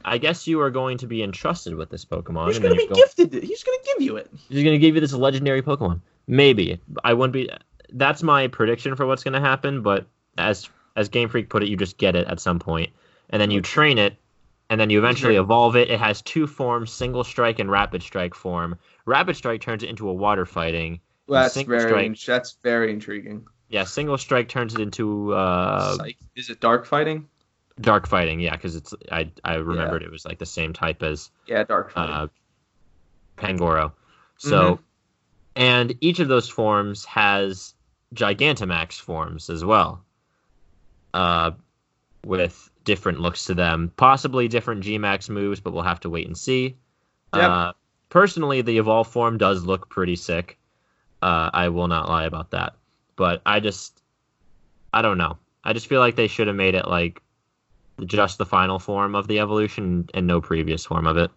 I guess you are going to be entrusted with this Pokemon. He's gonna be going- gifted. He's gonna give you it. He's gonna give you this legendary Pokemon. Maybe I wouldn't be. That's my prediction for what's gonna happen. But as as Game Freak put it, you just get it at some point, and then you train it, and then you eventually evolve it. It has two forms: Single Strike and Rapid Strike form. Rapid Strike turns it into a water fighting. Well, that's very strike. that's very intriguing. Yeah, Single Strike turns it into uh, Psych. Is it dark fighting? Dark Fighting. Yeah, because it's I I remembered it was like the same type as Yeah, dark fighting. uh, Pangoro. So, and each of those forms has Gigantamax forms as well, uh, with different looks to them, possibly different Gmax moves, but we'll have to wait and see. Yep. Uh, personally, the evolve form does look pretty sick. Uh, I will not lie about that, but I just, I don't know. I just feel like they should have made it like just the final form of the evolution and no previous form of it.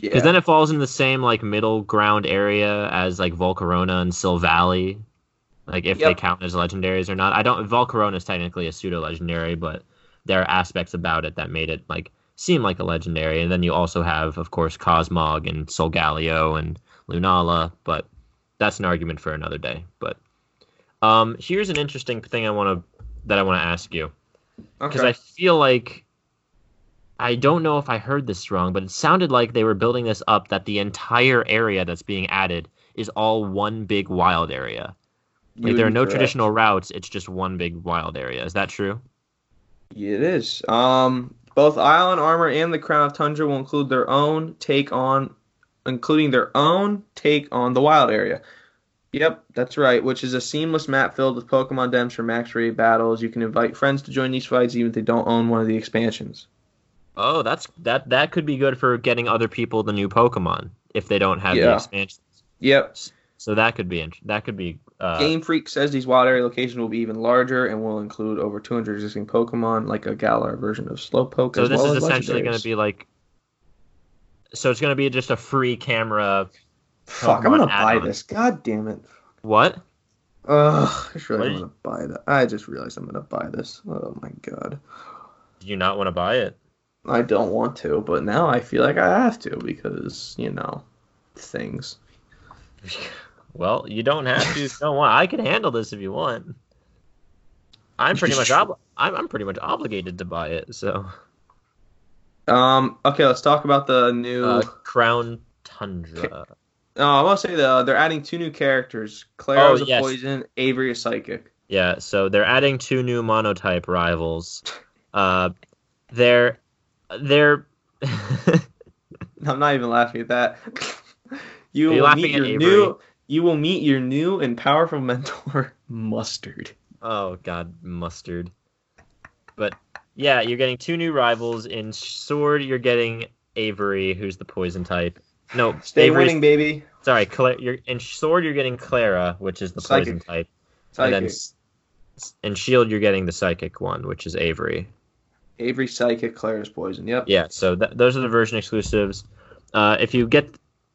yeah. Because then it falls in the same like middle ground area as like Volcarona and Silvally. Like if they count as legendaries or not. I don't. Volcarona is technically a pseudo legendary, but there are aspects about it that made it like seem like a legendary. And then you also have, of course, Cosmog and Solgaleo and Lunala, but that's an argument for another day. But um, here's an interesting thing I want to that I want to ask you because Okay. I feel like I don't know if I heard this wrong, but it sounded like they were building this up that the entire area that's being added is all one big wild area. Like there are no traditional routes; it's just one big wild area. Is that true? It is. Um, both Island Armor and the Crown of Tundra will include their own take on, including their own take on the wild area. Yep, that's right. Which is a seamless map filled with Pokemon Dens for max raid battles. You can invite friends to join these fights even if they don't own one of the expansions. Oh, that's that. That could be good for getting other people the new Pokemon if they don't have the expansions. Yep. So that could be that could be. Uh, Game Freak says these wild area locations will be even larger and will include over 200 existing Pokemon, like a Galar version of Slowpoke. so this well is essentially going to be like. So it's going to be just a free camera. Fuck, I'm gonna buy this. God damn it. What? Ugh, I just realized I'm gonna buy that. I just realized I'm gonna buy this. Oh my god. Do you not want to buy it? I don't want to, but now I feel like I have to because, you know, things. (laughs) Well, you don't have to. if you don't want. I can handle this if you want. I'm pretty much ob- I'm, I'm pretty much obligated to buy it. So Um, okay, let's talk about the new uh, Crown Tundra. Oh, I want to say the they're adding two new characters. Claire Oh, is a yes. poison, Avery is psychic. Yeah, so they're adding two new monotype rivals. Uh, they're they're (laughs) I'm not even laughing at that. (laughs) you Are you will laughing meet at your Avery? new you will meet your new and powerful (laughs) mentor, Mustard. oh god mustard. But yeah, you're getting two new rivals in Sword. You're getting Avery, who's the poison type. No, (laughs) Stay Avery's- winning, baby. Sorry, Cla- you're in Sword. You're getting Klara, which is the poison type. Psychic. And then in Shield, you're getting the psychic one, which is Avery. Avery psychic, Klara's poison. Yep. Yeah, so th- those are the version exclusives. Uh, if you get,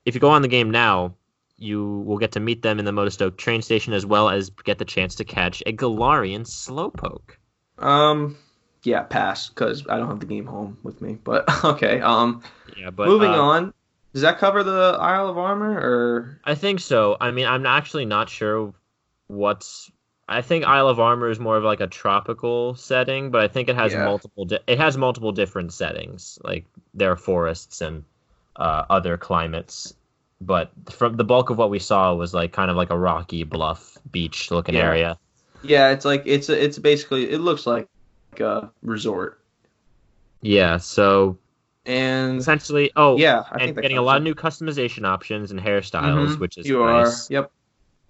if you go on the game now, you will get to meet them in the Motostoke train station as well as get the chance to catch a Galarian Slowpoke. Um. Yeah, pass because I don't have the game home with me. But (laughs) okay. Um. Yeah, but moving uh, on. Does that cover the Isle of Armor or? I think so. I mean, I'm actually not sure what's. I think Isle of Armor is more of like a tropical setting, but I think it has Yeah. multiple. Di- it has multiple different settings. Like there are forests and uh, other climates, but from the bulk of what we saw was like kind of like a rocky bluff beach looking Yeah. area. Yeah, it's like it's it's basically it looks like a resort Yeah. So and essentially, oh yeah, I and getting a lot it. of new customization options and hairstyles, Mhm. which is you nice. are. Yep.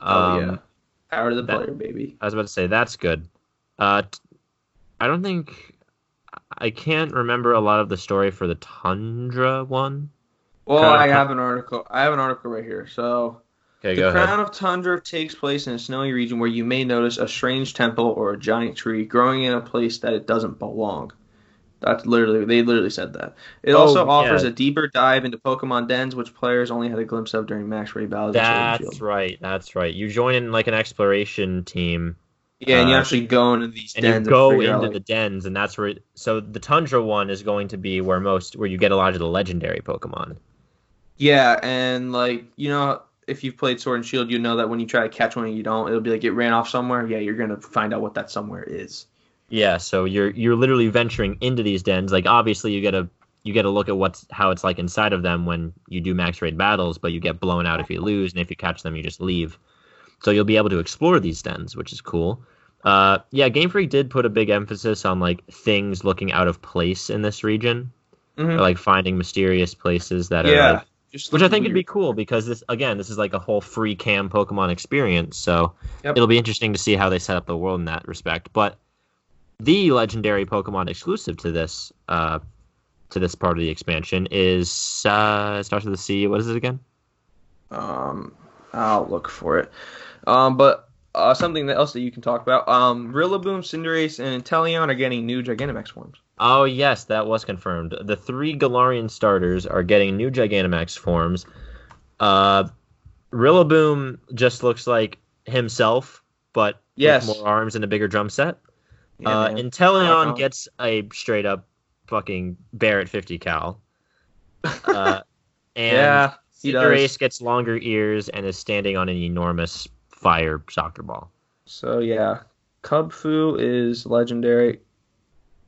Oh Um, yeah. Power to the that- player, baby. I was about to say that's good. Uh, t- I don't think I can't remember a lot of the story for the Tundra one. Well, Crown I have an article. I have an article right here. So Okay, the crown ahead. of tundra takes place in a snowy region where you may notice a strange temple or a giant tree growing in a place that it doesn't belong. That's literally they literally said that. It Oh, also offers yeah. a deeper dive into Pokemon dens, which players only had a glimpse of during Max Raid battles. in Sword and That's right. That's right. You join in like an exploration team, Yeah, and you uh, actually go into these and you dens go figure out, into like- the dens, and that's where. So the Tundra one is going to be where most where you get a lot of the legendary Pokemon. Yeah, and like you know, if you've played Sword and Shield, you know that when you try to catch one and you don't, it'll be like it ran off somewhere. Yeah, you're gonna find out what that somewhere is. Yeah, so you're you're literally venturing into these dens. Like obviously you get a you get a look at what's how it's like inside of them when you do max raid battles, but you get blown out if you lose, and if you catch them, you just leave. So you'll be able to explore these dens, which is cool. Uh, yeah, Game Freak did put a big emphasis on like things looking out of place in this region, Mhm. or, like finding mysterious places that are like, just which I think would be cool because this again, this is like a whole free cam Pokemon experience. So Yep. it'll be interesting to see how they set up the world in that respect. But the legendary Pokemon exclusive to this uh, to this part of the expansion is uh, starts with a C. What is it again? Um, I'll look for it. Um, but uh, something else that you can talk about. Um, Rillaboom, Cinderace, and Inteleon are getting new Gigantamax forms. Oh yes, that was confirmed. The three Galarian starters are getting new Gigantamax forms. Uh, Rillaboom just looks like himself, but Yes. with more arms and a bigger drum set. Yeah, uh. Inteleon gets a straight up fucking Barrett 50 cal. (laughs) Uh, and yeah. Cinderace gets longer ears and is standing on an enormous fire soccer ball. So yeah, Kubfu is legendary.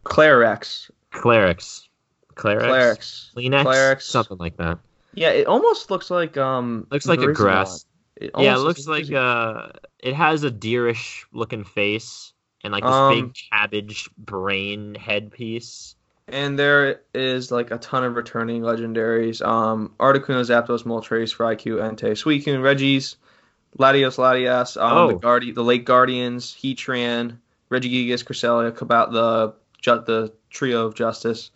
Clarex. Clerics. Clerics? Clarex. Kleenex? Clerics. Something like that. Yeah, it almost looks like um. Looks like a grass. It yeah, it looks like uh, it has a deerish looking face and like this Um, big cabbage brain headpiece. And there is like a ton of returning legendaries. Um, Articuno, Zapdos, Moltres, Raikou, Entei, Suicune, Regis, Latios, Latias, um, Oh. the Guardi- the Lake Guardians, Heatran, Regigigas, Cresselia, Cabat, the ju- the trio of Justice,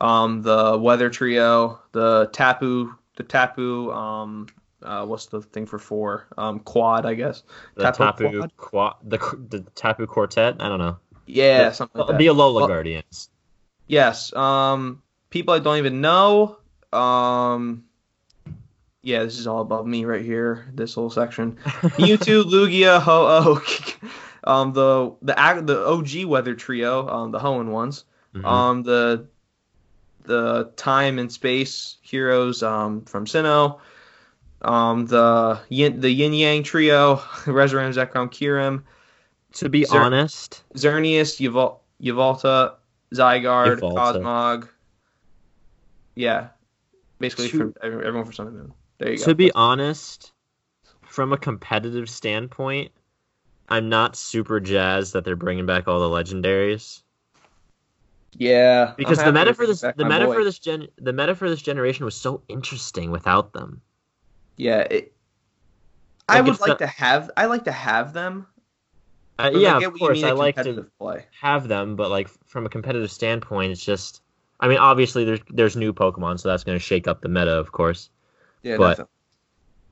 um, the Weather Trio, the Tapu, the Tapu, um, uh, what's the thing for four? Um, Quad, I guess. The Tapu Tapu, Quad? Quad, the the Tapu Quartet. I don't know. Yeah, the, something like that. the Alola Well- Guardians. Yes. Um, people I don't even know. Um, yeah, this is all above me right here. This whole section. (laughs) Mewtwo, Lugia, Ho-Oh, (laughs) um, the the the OG Weather Trio, um, the Hoenn ones. Mhm. Um, the the Time and Space heroes, um, from Sinnoh. Um, the Yin the Yin Yang Trio, (laughs) Reshiram, Zekrom, Kyurem, to be Zer- honest, Xerneas, Yval- Yvalta, Zygarde, Yvalta. Cosmog. Yeah, basically To- for everyone for Sun and Moon. There you go. to be honest, from a competitive standpoint, I'm not super jazzed that they're bringing back all the legendaries yeah, because the meta for this the meta boy. for this gen the meta for this generation was so interesting without them. yeah, it, I Like, would like the- to have. I like to have them. Uh, yeah, I of course, I like to play. have them, but like from a competitive standpoint, it's just. I mean, obviously there's there's new Pokemon, so that's going to shake up the meta, of course. Yeah, but-.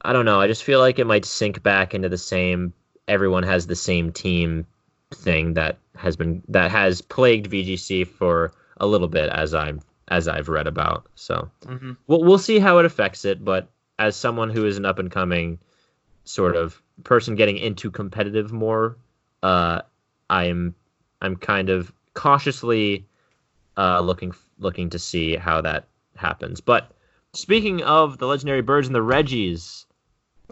I don't know. I just feel like it might sink back into the same everyone has the same team thing that has been that has plagued VGC for a little bit as I'm as I've read about. So Mhm. we'll we'll see how it affects it. But as someone who is an up and coming sort of person getting into competitive more, uh, I'm I'm kind of cautiously uh, looking looking to see how that happens. But speaking of the legendary birds and the Regis,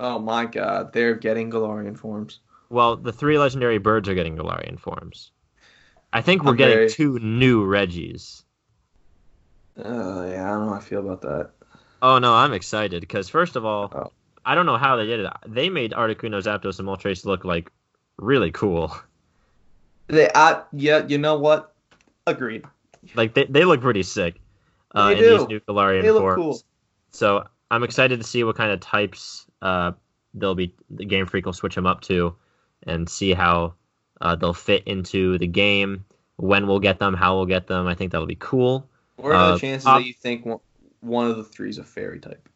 Oh my God, they're getting Galarian forms. well, the three legendary birds are getting Galarian forms. I think we're I'm getting very- two new Regis. Uh, yeah, I don't know how I feel about that. Oh no, I'm excited because first of all, Oh. I don't know how they did it. They made Articuno, Zapdos, and Moltres look like really cool. They, uh, yeah, you know what? Agreed. Like they, they look pretty sick uh, They in these new Galarian They look forms. cool. So I'm excited to see what kind of types uh, they'll be. The Game Freak will switch them up to, and see how uh, they'll fit into the game. When we'll get them, how we'll get them. I think that'll be cool. What are Uh, the chances op- that you think one, one of the three is a fairy type?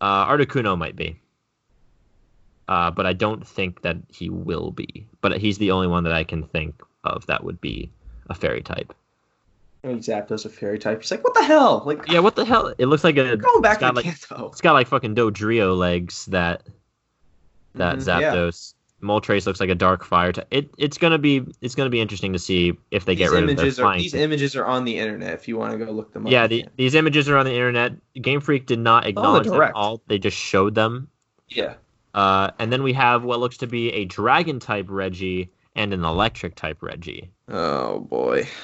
Uh, Articuno might be, uh, but I don't think that he will be. But he's the only one that I can think of that would be a fairy type. I mean, Zapdos a fairy type. He's like, what the hell? Like, Yeah, what the hell? It looks like a. (laughs) going back it's got to like Kanto. it's got like fucking Dodrio legs that that Mhm, yeah. Zapdos. Moltres looks like a dark fire type. It it's gonna be it's gonna be interesting to see if they get These rid of images their are flying. these images are on the internet. If you want to go look them up. yeah, you the, can. these images are on the internet. Game Freak did not acknowledge them direct. all. They just showed them. yeah. Uh, and then we have what looks to be a dragon type Regi and an electric type Regi. Oh boy. (laughs)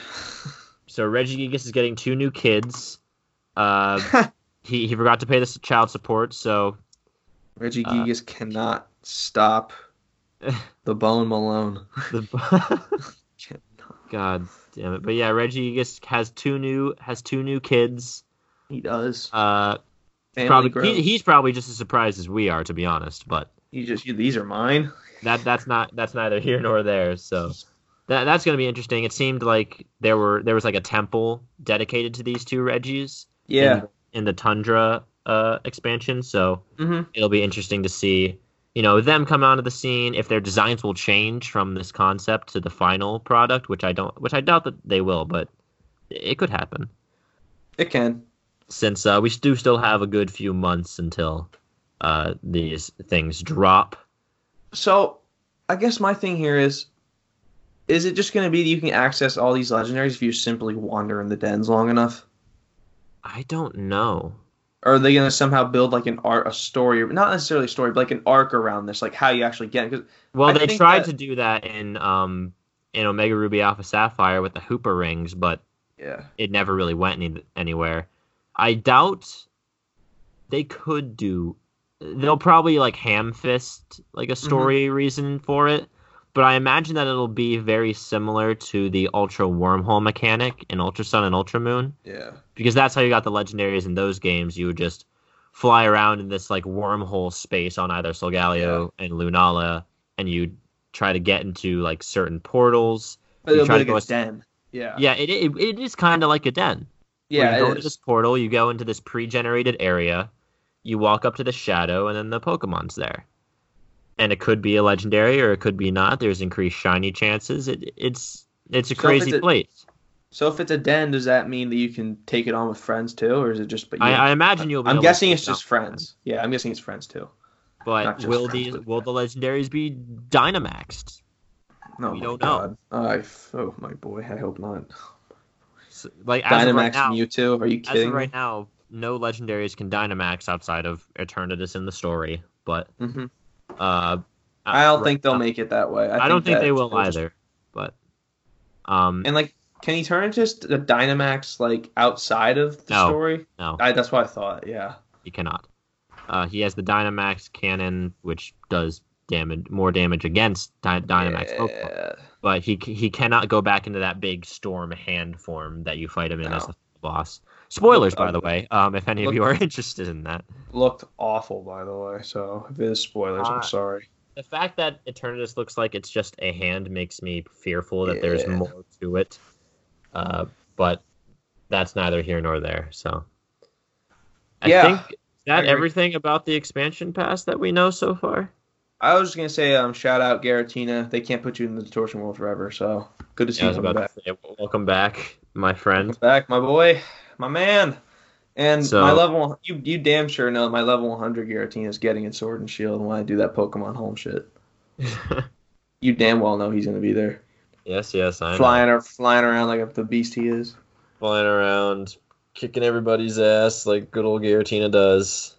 So Regigigas is getting two new kids. Uh, (laughs) he, he forgot to pay the child support, so Reggie Uh, Gigas cannot stop (laughs) the Bone Malone. the (laughs) God damn it. But yeah, Regigigas has two new has two new kids. He does. Uh, Family probably he, he's probably just as surprised as we are, to be honest. But You just these are mine. that that's not that's neither here nor there. So that that's gonna be interesting. It seemed like there were there was like a temple dedicated to these two Regis. Yeah. in the Tundra uh, expansion. So hmm it'll be interesting to see, you know, them come onto the scene. If their designs will change from this concept to the final product, which I don't, which I doubt that they will, but it could happen It can. since uh, we do still have a good few months until uh, these things drop. So, I guess my thing here is, is it just going to be that you can access all these legendaries if you simply wander in the dens long enough? I don't know. Or are they going to somehow build like an art, a story, not necessarily a story, but like an arc around this, like how you actually get it? 'Cause Well, I they tried that- to do that in um in Omega Ruby Alpha Sapphire with the Hoopa rings, but yeah, it never really went any, anywhere. I doubt they could do. They'll probably like ham fist like a story reason for it, but I imagine that it'll be very similar to the Ultra Wormhole mechanic in Ultra Sun and Ultra Moon, yeah, because that's how you got the legendaries in those games. You would just fly around in this like wormhole space on either Solgaleo and Lunala, and you try to get into like certain portals. but You it'll try be to like go a den. Yeah, Yeah, it it, it is kind of like a den. yeah, you go into this portal, you go into this pre-generated area, you walk up to the shadow, and then the Pokemon's there. And it could be a legendary, or it could be not. There's increased shiny chances. It, it's it's a So crazy it's a- place. So if it's a den, does that mean that you can take it on with friends too, or is it just? But I, you- I imagine you'll be. I'm guessing it's just friends. Yeah, I'm guessing it's friends too. But will friends, these but will the legendaries be Dynamaxed? No, We don't know. God. I, oh my boy, I hope not. So, like as of right Dynamax now, Mewtwo? Are you as kidding of right now, no legendaries can Dynamax outside of Eternatus in the story. But me? Uh, I don't right think they'll now- make it that way. I, I, don't think they will just- either. But um, And like, can he turn into just a Dynamax like outside of the No. story? no. I, that's what I thought. Yeah. He cannot. Uh, he has the Dynamax cannon, which does damage more damage against Dy- Dynamax Pokemon, but he he cannot go back into that big storm hand form that you fight him in as No. the boss. Spoilers, Look by the ugly. way, um, if any of Look- you are (laughs) interested in that. Looked awful, by the way. So if it is spoilers, Uh, I'm sorry. The fact that Eternatus looks like it's just a hand makes me fearful that there's more to it. Uh, but that's neither here nor there. So I Yeah, think is that agree. everything about the expansion pass that we know so far. I was just gonna say, um, shout out Giratina. They can't put you in the distortion world forever, so good to see Yeah, I you was about back. to say, welcome back, my friend. Back, my boy, my man. And So- my level, you you damn sure know my level 100 Giratina is getting in Sword and Shield when I do that Pokemon Home shit. (laughs) You damn well know he's gonna be there, yes, yes, I know. flying or flying around like the beast he is. flying around, kicking everybody's ass like good old Giratina does.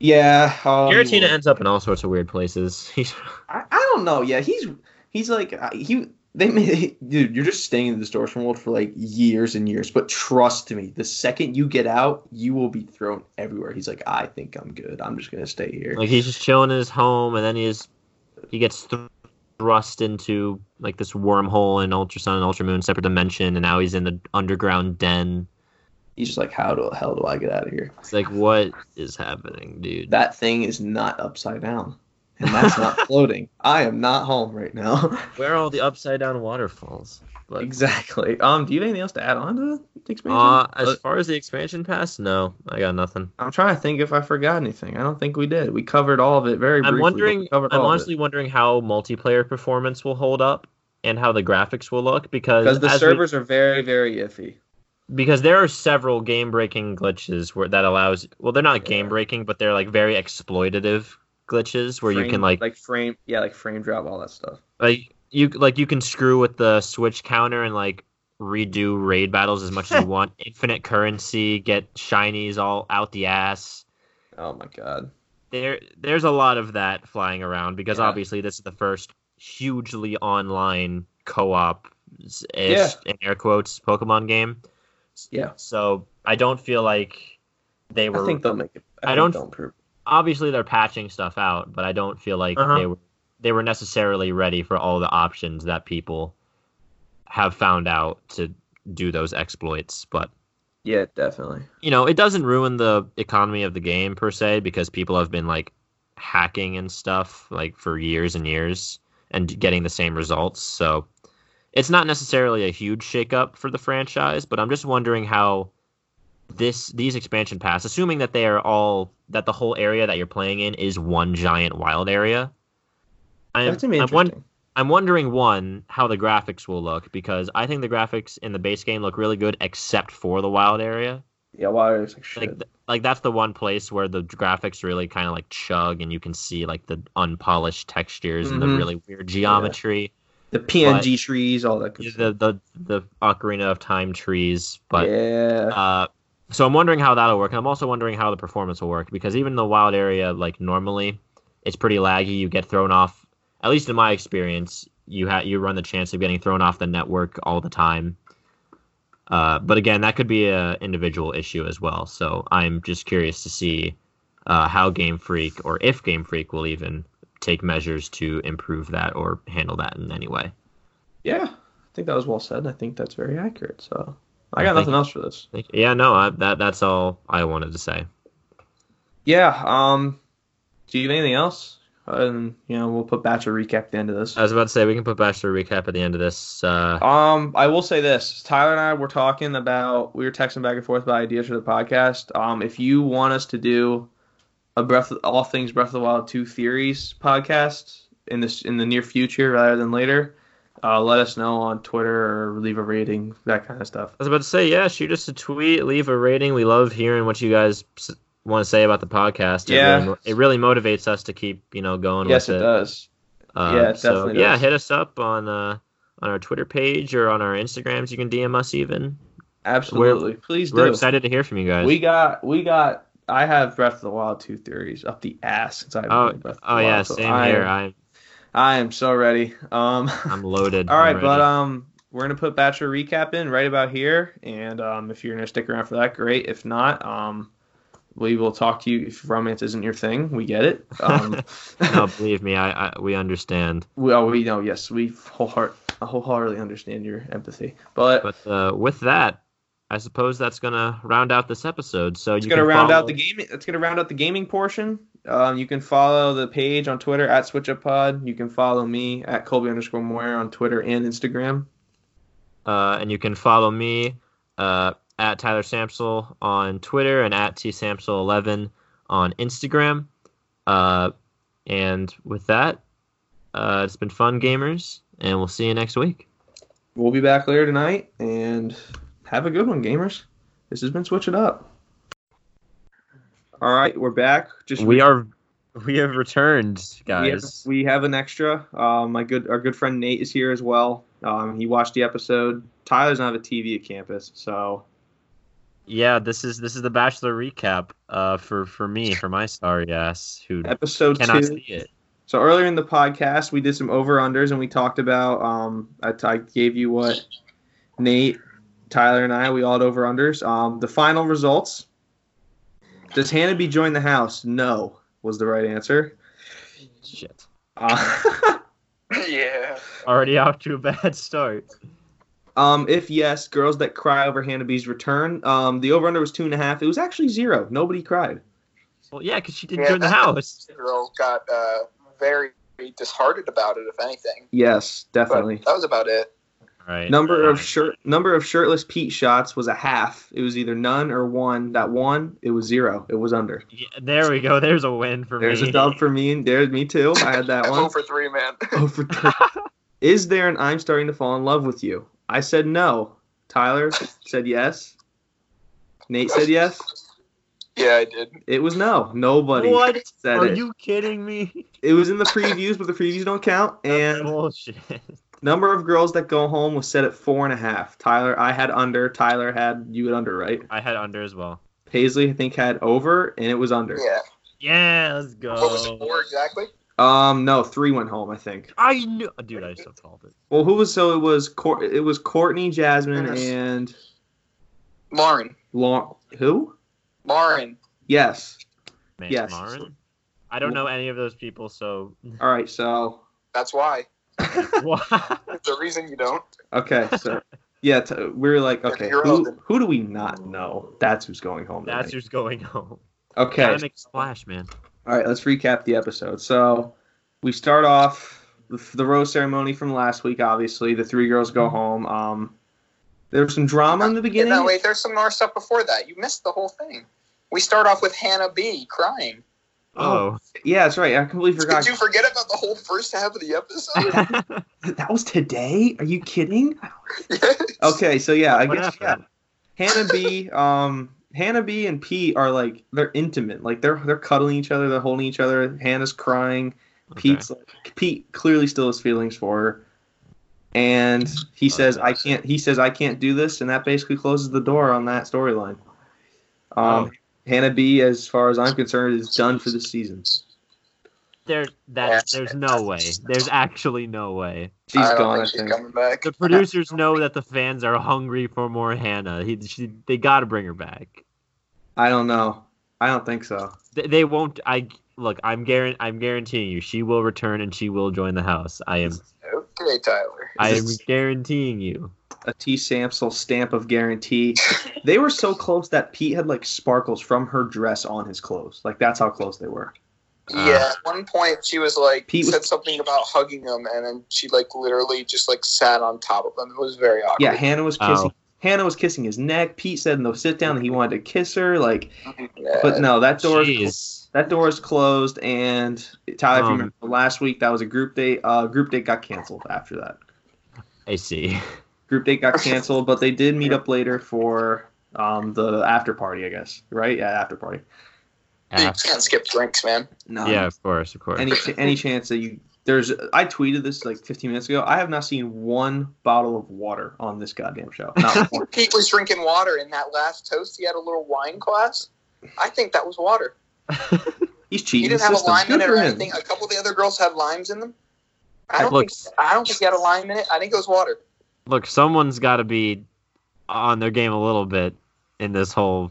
Yeah, he Giratina ends up in all sorts of weird places. (laughs) I, I don't know. Yeah, he's he's like uh, he. They made dude. You're just staying in the distortion world for like years and years. But trust me, the second you get out, you will be thrown everywhere. He's like, I think I'm good. I'm just gonna stay here. like he's just chilling in his home, and then he's he gets thrust into like this wormhole in Ultra Sun and Ultra Moon, separate dimension, and now he's in the underground den. He's just like, how the hell do I get out of here? It's like, what is happening, dude? That thing is not upside down, and that's not (laughs) floating. I am not home right now. Where are all the upside down waterfalls? But exactly. Um, do you have anything else to add on to the expansion? uh, as Uh, far as the expansion pass, no, I got nothing. I'm trying to think if I forgot anything. I don't think we did. We covered all of it very briefly. I'm but wondering. I'm all of it. honestly wondering how multiplayer performance will hold up and how the graphics will look because because the as we- servers are very very iffy. because there are several game breaking glitches where that allows. Well, they're not game breaking, but they're like very exploitative glitches where you can like like frame yeah like frame drop all that stuff. like you like you can screw with the switch counter and like redo raid battles as much as you (laughs) want. Infinite currency, get shinies all out the ass. Oh my god. there there's a lot of that flying around because Yeah. obviously this is the first hugely online co-op ish Yeah. in air quotes Pokemon game. Yeah. So I don't feel like they were I think they'll make it. I think don't- they'll improve. Obviously they're patching stuff out, but I don't feel like Uh-huh. they were they were necessarily ready for all the options that people have found out to do those exploits. But Yeah, definitely. you know, it doesn't ruin the economy of the game per se because people have been like hacking and stuff like for years and years and getting the same results. So it's not necessarily a huge shakeup for the franchise, but I'm just wondering how this these expansion pass, assuming that they are all that the whole area that you're playing in is one giant wild area. I'm, That's gonna I'm, won- interesting. I'm wondering one how the graphics will look because I think the graphics in the base game look really good except for the wild area. Yeah, water is like shit. Like th- like that's the one place where the graphics really kind of like chug and you can see like the unpolished textures and the Mhm. really weird geometry. The PNG trees, all that good The, the the Ocarina of Time trees, but yeah. Uh, so I'm wondering how that'll work. And I'm also wondering how the performance will work because even in the wild area, like normally, it's pretty laggy. You get thrown off. At least in my experience, you ha- you run the chance of getting thrown off the network all the time. Uh, but again, that could be a individual issue as well. So I'm just curious to see uh, how Game Freak or if Game Freak will even take measures to improve that or handle that in any way. yeah. I think that was well said. I think that's very accurate. So I I got think- nothing else for this. Yeah, no, I, that that's all I wanted to say. Yeah. Um. Do you have anything else? And you know, we'll put Bachelor recap at the end of this. I was about to say we can put Bachelor recap at the end of this. Uh, Um, I will say this: Tyler and I were talking about, we were texting back and forth about ideas for the podcast. Um, if you want us to do a breath, of, all things Breath of the Wild two theories podcast in this in the near future rather than later, uh, let us know on Twitter or leave a rating, that kind of stuff. I was about to say, yeah, shoot us a tweet, leave a rating. We love hearing what you guys want to say about the podcast. It Yeah. really, it really motivates us to keep, you know, going Yes, with it it. does. Uh, Yeah, it so, definitely yeah, does. hit us up on uh, on our Twitter page or on our Instagrams. You can DM us even. Absolutely, please We're do. excited to hear from you guys. We got, we got. I have Breath of the Wild two theories up the ass since I've oh, Breath of the oh yeah, Wild, so same I here. I'm I am so ready. Um. (laughs) I'm loaded. All right, but um, we're gonna put Bachelor recap in right about here, and um, if you're gonna stick around for that, great. If not, um, we will talk to you. If romance isn't your thing, we get it. Um, (laughs) no, believe me, I, I we understand. well, we know. Yes, we wholeheart, wholeheartedly understand your empathy. But, But uh, with that, I suppose that's gonna round out this episode. So it's you gonna round follow- out the gaming. It's gonna round out the gaming portion. Um, you can follow the page on Twitter at SwitchUpPod. You can follow me at Colby underscore Moyer on Twitter and Instagram. Uh, and you can follow me uh, at Tyler Samsel on Twitter and at tsamsel11 on Instagram. Uh, and with that, uh, it's been fun, gamers, and we'll see you next week. We'll be back later tonight, and have a good one, gamers. This has been Switch It Up. All right, we're back. Just We are we have returned, we have, guys. we have an extra. Um, my good our good friend Nate is here as well. Um, he watched the episode. Tyler doesn't have a TV at campus, so Yeah, this is this is the Bachelor recap uh, for for me for my sorry ass who episode cannot two. see it. So earlier in the podcast, we did some over unders, and we talked about. Um, I, I gave you what Nate, Tyler, and I we all had over unders. Um, the final results. Does Hannah be join the house? No, was the right answer. Shit. Uh, (laughs) yeah. Already off to a bad start. um, if yes, girls that cry over Hannah B's return. Um, the over under was two and a half. It was actually zero. Nobody cried. Well, yeah, because she didn't Yeah, join the that- house. Girl got uh, very disheartened about it, if anything. Yes, But definitely. that was about it. Right. Number of shirt number of shirtless Pete shots was a half. It was either none or one. That one, it was zero. It was under. Yeah, there we go. There's a win for There's me. There's a dub for me. and There's me too. I had that (laughs) oh one. 0 for 3, man. (laughs) Oh, for three. (laughs) Is there an I'm starting to fall in love with you? I said no. Tyler said yes. Nate said yes. yeah, I did. It was no. Nobody What? said Are it. you kidding me? It was in the previews, but the previews don't count. That's And bullshit. Number of girls that go home was set at four and a half. Tyler, I had under. Tyler had you had under, right? I had under as well. Paisley, I think, had over, and it was under. Yeah. Yeah, let's go. What was it for exactly? Um, no, three went home, I think. I knew, dude. I just called it. Well, who was so it was Cour- it was Courtney, Jasmine, Yes. and Lauren. Lauren. Who? Lauren. Yes. Man, Yes. Marin? I don't know any of those people, so. All right. So That's why. (laughs) What? The reason you don't. okay. So yeah, t- we're like, okay, who, who do we not know? That's who's going home. That's tonight. who's going home. okay. Gotta make a splash, man. All right. Let's recap the episode. So we start off the rose ceremony from last week. Obviously, the three girls go home. Um, there was some drama in the beginning. No, wait, there's some more stuff before that. You missed the whole thing. We start off with Hannah B crying. Oh. Yeah, that's right. I completely forgot. Did you forget about the whole first half of the episode? (laughs) That was today? Are you kidding? yes. Okay, so yeah, I What guess yeah. Hannah B, um, Hannah B and Pete are like they're intimate. Like they're they're cuddling each other, they're holding each other. Hannah's crying. Okay. Pete's like, Pete clearly still has feelings for her. And he says I can't he says I can't do this and that basically closes the door on that storyline. Um Oh. Hannah B as far as I'm concerned is done for the season. There, that there's no way. There's actually no way. She's I don't gone, I think she's think. coming back. The producers know that the fans are hungry for more Hannah. He, she, they got to bring her back. I don't know. I don't think so. They, they won't. I look. I'm guaran- I'm guaranteeing you, she will return and she will join the house. I am. Okay, Tyler. (laughs) I am guaranteeing you. A T Samsel stamp of guarantee. They were so close that Pete had like sparkles from her dress on his clothes. Like that's how close they were. Uh, yeah, at one point she was like Pete was- said something about hugging him, and then she like literally just like sat on top of him. It was very awkward. Yeah, Hannah was kissing. Oh. Hannah was kissing his neck. Pete said in the sit down that he wanted to kiss her. Like, Yeah. but no, that door is Jeez. That door is closed. And Tyler, if you Um, remember last week, that was a group date. Uh, group date got canceled after that. I see. Group date got (laughs) canceled, but they did meet up later for um the after party, I guess. Right? Yeah, after party. you can't skip drinks, man. No. yeah, of course, of course. Any any chance that you there's I tweeted this like 15 minutes ago. I have not seen one bottle of water on this goddamn show. Not (laughs) one. Pete was drinking water in that last toast. He had a little wine glass. I think that was water. (laughs) He's cheating. He didn't the have a lime Good in it or him. anything. A couple of the other girls had limes in them. I don't looks- think I don't think he had a lime in it. I think it was water. Look, someone's got to be on their game a little bit in this whole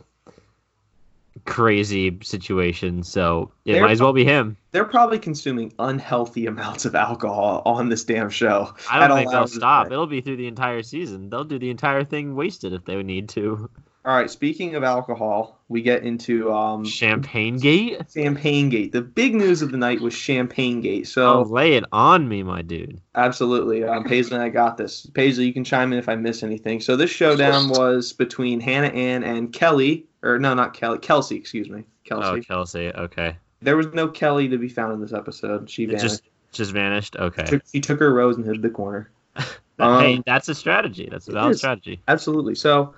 crazy situation. So it They're- might as well be him. They're probably consuming unhealthy amounts of alcohol on this damn show. I don't think they'll hours of the stop. day. It'll be through the entire season. They'll do the entire thing wasted if they need to. All right. Speaking of alcohol, we get into um, Champagne Gate? Champagne Gate. The big news of the night was Champagne Gate. So Oh, lay it on me, my dude. Absolutely. Um, Paisley I got this. Paisley, you can chime in if I miss anything. So this showdown was between Hannah Ann and Kelly, or no, not Kelly, Kelsey, excuse me, Oh, Kelsey. Kelsey. Okay. There was no Kelly to be found in this episode. She vanished. just just vanished. Okay. Took, she took her rose and hid the corner. (laughs) Um, hey, that's a strategy. That's a valid strategy. Absolutely. So,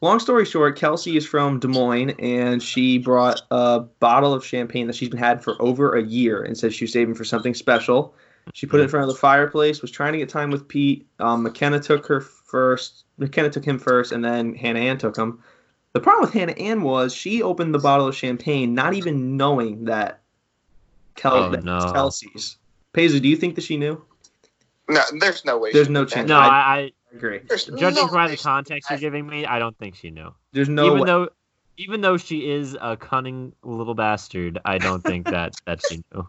long story short, Kelsey is from Des Moines, and she brought a bottle of champagne that she's been had for over a year, and said she was saving for something special. She put it in front of the fireplace. Was trying to get time with Pete. Um, McKenna took her first. McKenna took him first, and then Hannah Ann took him. The problem with Hannah Ann was she opened the bottle of champagne not even knowing that, Kel- Oh, that no. Kelsey's. Paisley, do you think that she knew? No, there's no way. There's she no chance. No, I- I, I agree. There's judging no by the context you're giving me, I don't think she knew. There's no even way. though even though she is a cunning little bastard, I don't think that (laughs) that she knew.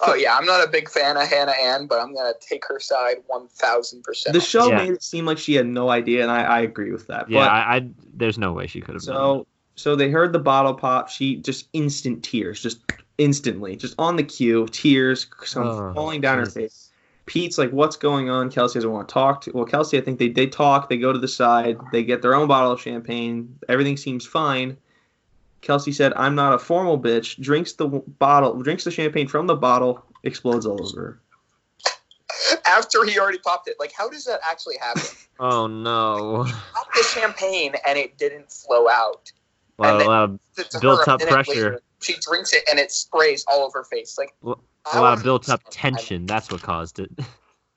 Oh yeah, I'm not a big fan of Hannah Ann, but I'm gonna take her side one thousand percent. the show Yeah. made it seem like she had no idea, and I, I agree with that. Yeah, but, I, I there's no way she could have known. So so they heard the bottle pop. She just instant tears, just instantly, just on the cue, tears some Oh, falling down her face. Pete's like, "What's going on?" Kelsey doesn't want to talk to. Well, Kelsey, I think they they talk. They go to the side. They get their own bottle of champagne. Everything seems fine. Kelsey said, "I'm not a formal bitch." Drinks the bottle, drinks the champagne from the bottle, explodes all over. After he already popped it, like how does that actually happen? (laughs) Oh no! Pop the champagne and it didn't flow out. A lot, And a then- lot of, To- to Built up pressure. later, she drinks it and it sprays all over her face. Like Well, I a lot of built up tension. That's what caused it. (laughs)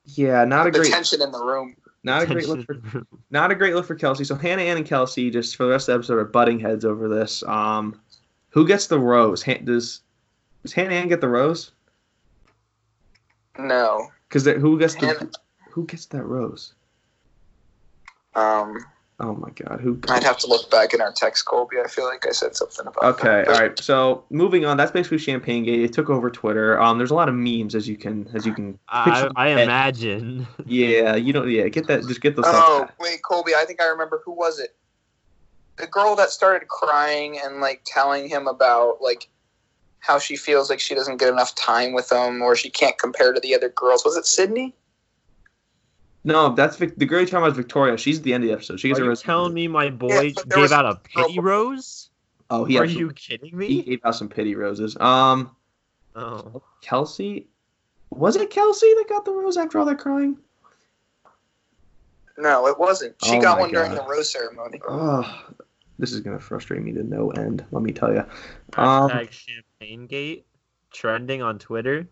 Yeah, not a The great, tension in the room. not a great look for not a great look for Kelsey. So Hannah Ann and Kelsey just for the rest of the episode are butting heads over this. Um, who gets the rose? Han- does does Hannah Ann get the rose? No. Because who gets the who gets that rose? Um, Oh my God, who? I'd have to look back in our text, Colby. I feel like I said something about Okay, that. all right. So moving on, that's basically Champagne Gate. It took over Twitter. Um, there's a lot of memes as you can as you can. I, I imagine. (laughs) Yeah, you don't. Yeah, get that. Just get the. Oh wait, Colby. I think I remember who was it? The girl that started crying and like telling him about like how she feels like she doesn't get enough time with him or she can't compare to the other girls. Was it Sydney? No, that's Vic- the girl you're talking about is Victoria. She's at the end of the episode. She gets Are a you rose. telling me my boy Yeah, but there gave was out a a pity before- rose? Oh, he Are actually- you kidding me? he me? gave out some pity roses. Um, Oh. Kelsey, was it Kelsey that got the rose after all that crying? No, it wasn't. She Oh got my one during God. the rose ceremony. Oh, This is gonna frustrate me to no end. Let me tell you. Um, Hashtag Champagne Gate trending on Twitter.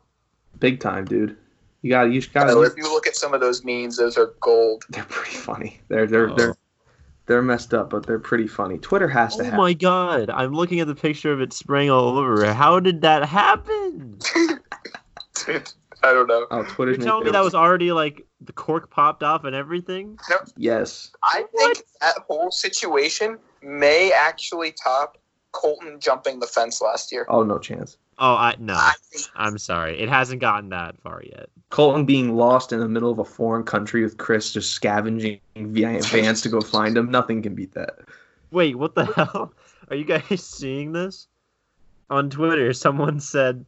big time, dude. You got you got So to. if you look at some of those memes, those are gold. They're pretty funny. They're they're Oh. they're they're messed up, but they're pretty funny. Twitter has to have Oh have. my god, I'm looking at the picture of it spraying all over. How did that happen? (laughs) I don't know. Oh, Twitter's You're telling me making- that was already like the cork popped off and everything? No. yes. I think that whole situation may actually top Colton jumping the fence last year. Oh, no chance. Oh, I no. I'm sorry. It hasn't gotten that far yet. Colton being lost in the middle of a foreign country with Chris just scavenging via (laughs) vans to go find him. Nothing can beat that. Wait, what the hell? (laughs) Are you guys seeing this? On Twitter, someone said,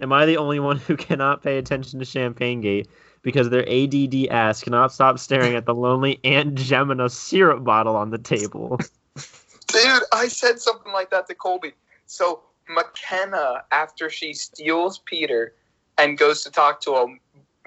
Am I the only one who cannot pay attention to Champagne Gate because their ADD ass cannot stop staring at the lonely Aunt Jemima syrup bottle on the table? (laughs) Dude, I said something like that to Colby. So McKenna, after she steals Peter and goes to talk to him,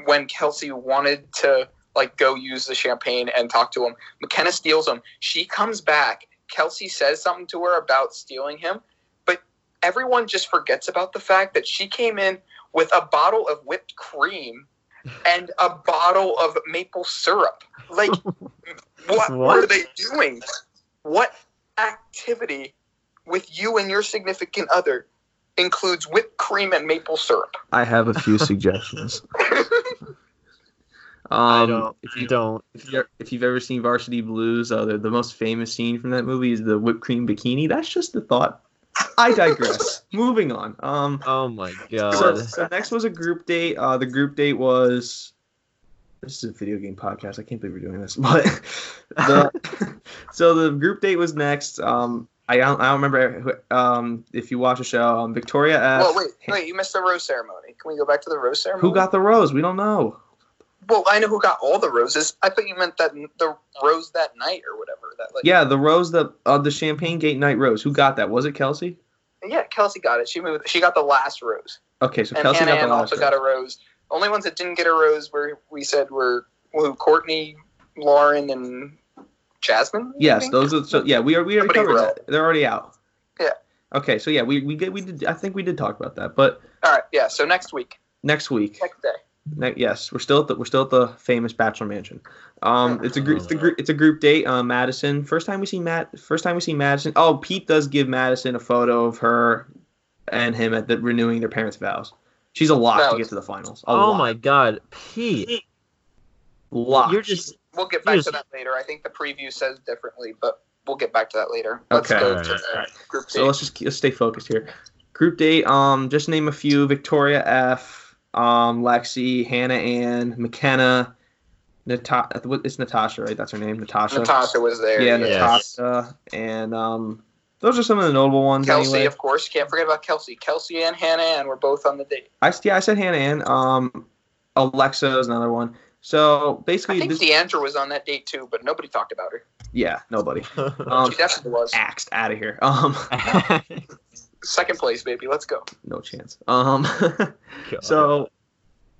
when Kelsey wanted to like go use the champagne and talk to him, McKenna steals him. She comes back. Kelsey says something to her about stealing him, but everyone just forgets about the fact that she came in with a bottle of whipped cream (laughs) and a bottle of maple syrup. Like, what, (laughs) What? were they doing? What activity with you and your significant other includes whipped cream and maple syrup? I have a few suggestions. (laughs) Um, I don't. If I you don't. if you if you've ever seen Varsity Blues, uh, the, the most famous scene from that movie is the whipped cream bikini. That's just the thought. I digress. (laughs) Moving on. Um, Oh my so, god. so next was a group date. Uh, the group date was. This is a video game podcast. I can't believe we're doing this, (laughs) but the so the group date was next. Um, I don't I don't remember who- um if you watch the show. Um, Victoria F. well, wait, wait, you missed the rose ceremony. Can we go back to the rose ceremony? Who got the rose? We don't know. Well, I know who got all the roses. I thought you meant that the rose that night or whatever. That like Yeah, the rose that uh, the Champagne Gate night rose. Who got that? Was it Kelsey? yeah, Kelsey got it. She moved. She got the last rose, Okay, so and Kelsey Hannah got Ann the last also rose. got a rose. Only ones that didn't get a rose were we said were who Courtney, Lauren, and Jasmine. Yes, those are so. Yeah, we are. We already covered wrote. that. They're already out. Yeah. Okay, so yeah, we we get we did. I think we did talk about that, but All right, yeah. So next week, next week. next day. Ne- yes, we're still at the we're still at the famous Bachelor Mansion. Um, it's a group it's a group it's a group date. Uh, Madison. First time we see Matt. First time we see Madison. Oh, Pete does give Madison a photo of her and him at the renewing their parents' vows. She's a lock to get to the finals. A Oh lock. my god, Pete. lock. You're just We'll get back to that later. I think the preview says differently, but we'll get back to that later. Let's Okay. go Alright, to the alright. group So date. let's just keep, let's stay focused here. Group date. Um, just name a few: Victoria F, um, Lexi, Hannah Ann, McKenna, Natasha. It's Natasha, right? That's her name, Natasha. Natasha was there. yeah, Yes. Natasha, and um, those are some of the notable ones. Kelsey, anyway. of course. Can't forget about Kelsey. Kelsey and Hannah Ann were both on the date. I yeah, I said Hannah Ann. Um, Alexa is another one. So basically, I think this, Deandra was on that date too, but nobody talked about her. yeah, nobody. (laughs) Um, She definitely was. axed out of here. Um, (laughs) Second place, baby. Let's go. no chance. Um, (laughs) so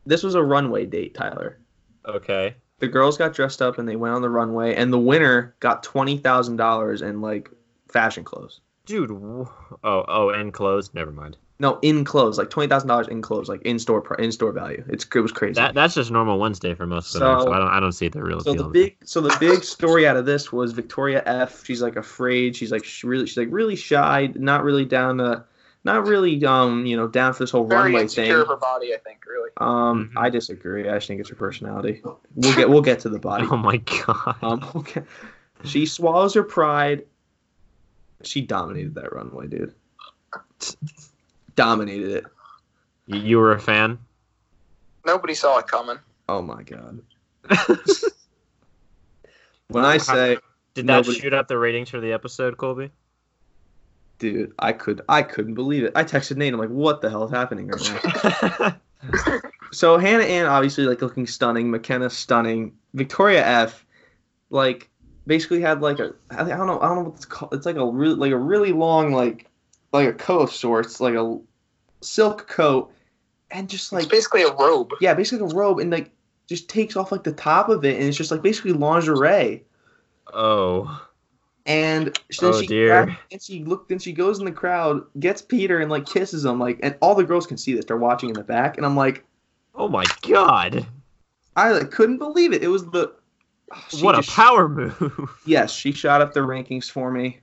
this was a runway date, Tyler. okay. the girls got dressed up and they went on the runway and the winner got twenty thousand dollars in like fashion clothes Dude, oh, oh, and clothes. Never mind. No in clothes like twenty thousand dollars in clothes like in store in store value it's it was crazy That that's just normal Wednesday for most of So- them. So I don't I don't see it. the real so the big so the big story out of this was victoria f she's like afraid she's like she really she's like really shy not really down to not really um you know down for this whole Very runway insecure thing of her body, I think. Really. um Mhm. i disagree i just think it's her personality we'll get we'll get to the (laughs) body Oh my god. Um, okay. She swallows her pride. She dominated that runway, dude. (laughs) Dominated it. You, you were a fan? Nobody saw it coming. Oh my god. (laughs) When I say, Did that Nobody- shoot up the ratings for the episode, Colby? dude, I could, I couldn't believe it. I texted Nate. I'm like, what the hell is happening right now? (laughs) so Hannah Ann obviously like looking stunning. McKenna stunning. Victoria F, like basically had like a I don't know I don't know what it's called. It's like a really like a really long like like a coat of sorts, like a silk coat, and just It's like basically a robe. yeah, basically a robe, and like just takes off like the top of it, and it's just like basically lingerie. oh. And then Oh, she dear. grabs- and she look then she goes in the crowd, gets Peter and like kisses him like and all the girls can see this. They're watching in the back and I'm like Oh my god! I like couldn't believe it. It was the she what a just- power move! (laughs) Yes, she shot up the rankings for me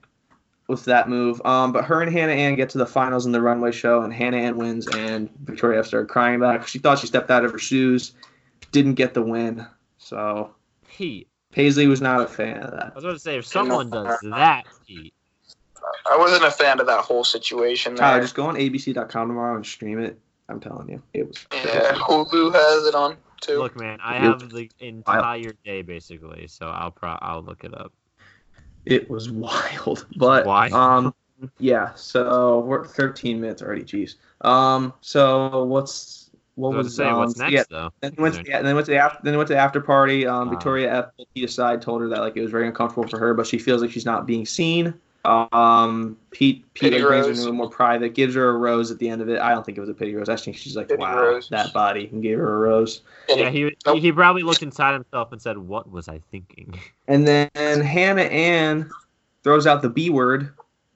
with that move. Um, but her and Hannah Ann get to the finals in the runway show, and Hannah Ann wins, and Victoria F started crying back. She thought she stepped out of her shoes, didn't get the win. So Pete, Paisley was not a fan of that. I was going to say if someone does that, Pete, I wasn't a fan of that whole situation. Tyler, There. just go on ABC.com tomorrow and stream it. I'm telling you, it was. Yeah, Hulu has it on too. look, man, I have the entire day basically, so I'll pro I'll look it up. It was (laughs) wild, but Wild. um, yeah. So we're 13 minutes already. Jeez. Um, so what's what was was say, um, what's next yeah, though? Then went to, yeah, then went to the after, then went to the after party. Um, Ah. Victoria F. aside, told her that like it was very uncomfortable for her, but she feels like she's not being seen. Um, Pete Pete like, brings her rose. into a more private, gives her a rose at the end of it. I don't think it was a pity rose. I think she's like, Pity wow, rose. that body, and gave her a rose. Yeah, he, Nope. he he probably looked inside himself and said, "What was I thinking?" (laughs) And then Hannah Ann throws out the B word,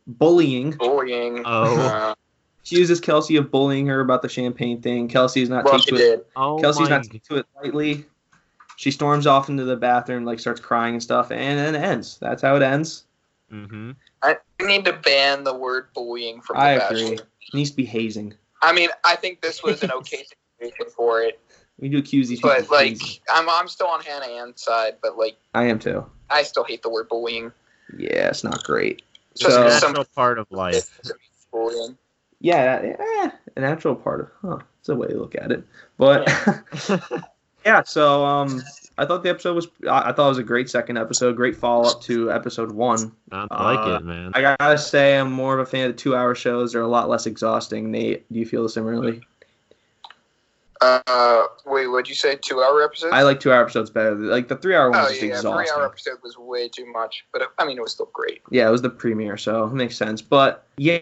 bullying. bullying. Oh. Uh, She uses Kelsey of bullying her about the champagne thing. Kelsey is not well, taking to it. did. Oh Kelsey's not taking to it lightly. She storms off into the bathroom, like starts crying and stuff, and then it ends. That's how it ends. Mm-hmm. I we need to ban the word bullying from the I Bachelor. agree. It needs to be hazing. I mean, I think this was an okay (laughs) situation for it, We do accuse these people. but like, hazing. I'm I'm still on Hannah Ann's side, but like, I am too. I still hate the word bullying. Yeah, it's not great. It's just So- a natural part of life. (laughs) Bullying. Yeah, eh, a natural part of. Huh, it's a way to look at it. But yeah, (laughs) so um, I thought the episode was. I I thought it was a great second episode. Great follow up to episode one. I like Uh, it, man. I gotta say, I'm more of a fan of the two hour shows. They're a lot less exhausting. Nate, do you feel similarly? Uh, wait, what'd you say? Two hour episode? I like two hour episodes better. Like the three hour one oh was yeah, yeah. exhausting. three hour episode was way too much, but it, I mean, it was still great. Yeah, it was the premiere, so it makes sense. But yeah,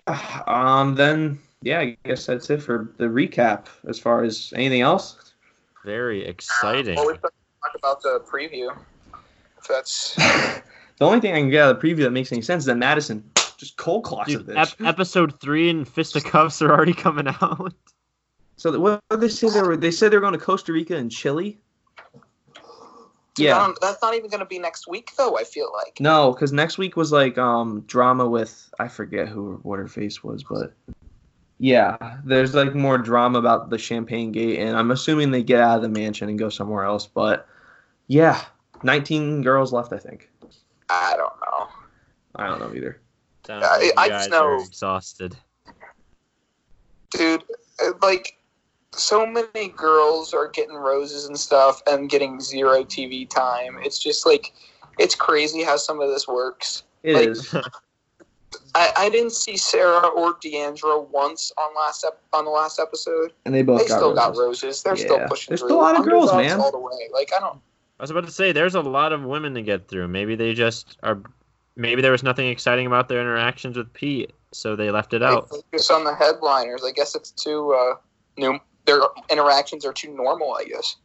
um, then yeah, I guess that's it for the recap. As far as anything else, Very exciting. Well, we talk about the preview. If that's (laughs) the only thing I can get out of the preview that makes any sense is that Madison just cold clocks Dude, of ep- this. episode three and Fisticuffs are already coming out. (laughs) so the- what did they say they were? They said they were going to Costa Rica and Chile. Dude, Yeah. don't- that's not even going to be next week, though. I feel like. No, because next week was like um drama with I forget who what her face was, but yeah, there's like more drama about the Champagne Gate, and I'm assuming they get out of the mansion and go somewhere else. But yeah, 19 girls left, I think. I don't know. I don't know either. Sounds I- like you I guys just know- are exhausted. dude like so many girls are getting roses and stuff and getting zero tv time it's just like it's crazy how some of this works It Like- is. (laughs) i, I didn't see sarah or deandra once on last ep- on the last episode and they both they got still got roses. roses they're still pushing There's through. still a lot of girls, Underdogs man. all the way like i don't I was about to say there's a lot of women to get through. Maybe they just are. Maybe there was nothing exciting about their interactions with Pete, so they left it they out. focus on the headliners i guess it's too uh new their interactions are too normal i guess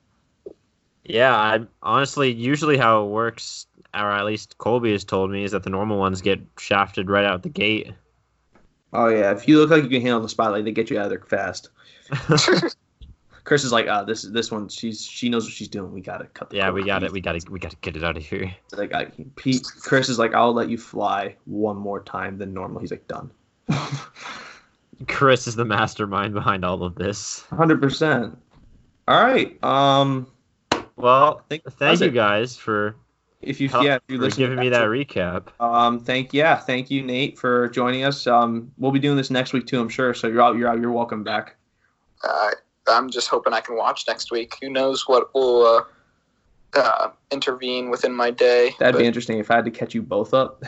Yeah, I honestly usually how it works, or at least Colby has told me, is that the normal ones get shafted right out the gate. Oh yeah, if you look like you can handle the spotlight, they get you out of there fast. (laughs) (laughs) Chris is like, ah, this this one, she's she knows what she's doing. We gotta cut. The yeah, we got it. We got to. We got to get it out of here. Like I, Pete, Chris is like, I'll let you fly one more time than normal. He's like, done. (laughs) Chris is the mastermind behind all of this. Hundred percent. All right. Um, Well, think thank you it. guys for, if you help- yeah, if you for listen giving me that to- recap. Um, thank yeah, thank you, Nate, for joining us. Um, we'll be doing this next week too, I'm sure. So you're out, you're out, you're welcome back. uh, i'm just hoping i can watch next week who knows what will uh, uh, intervene within my day That'd but- be interesting if I had to catch you both up.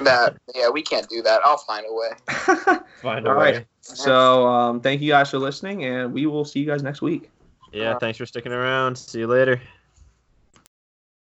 That yeah, we can't do that. I'll find a way. (laughs) Find a way. All right. So um, thank you guys for listening, and we will see you guys next week. Yeah, thanks for sticking around. See you later.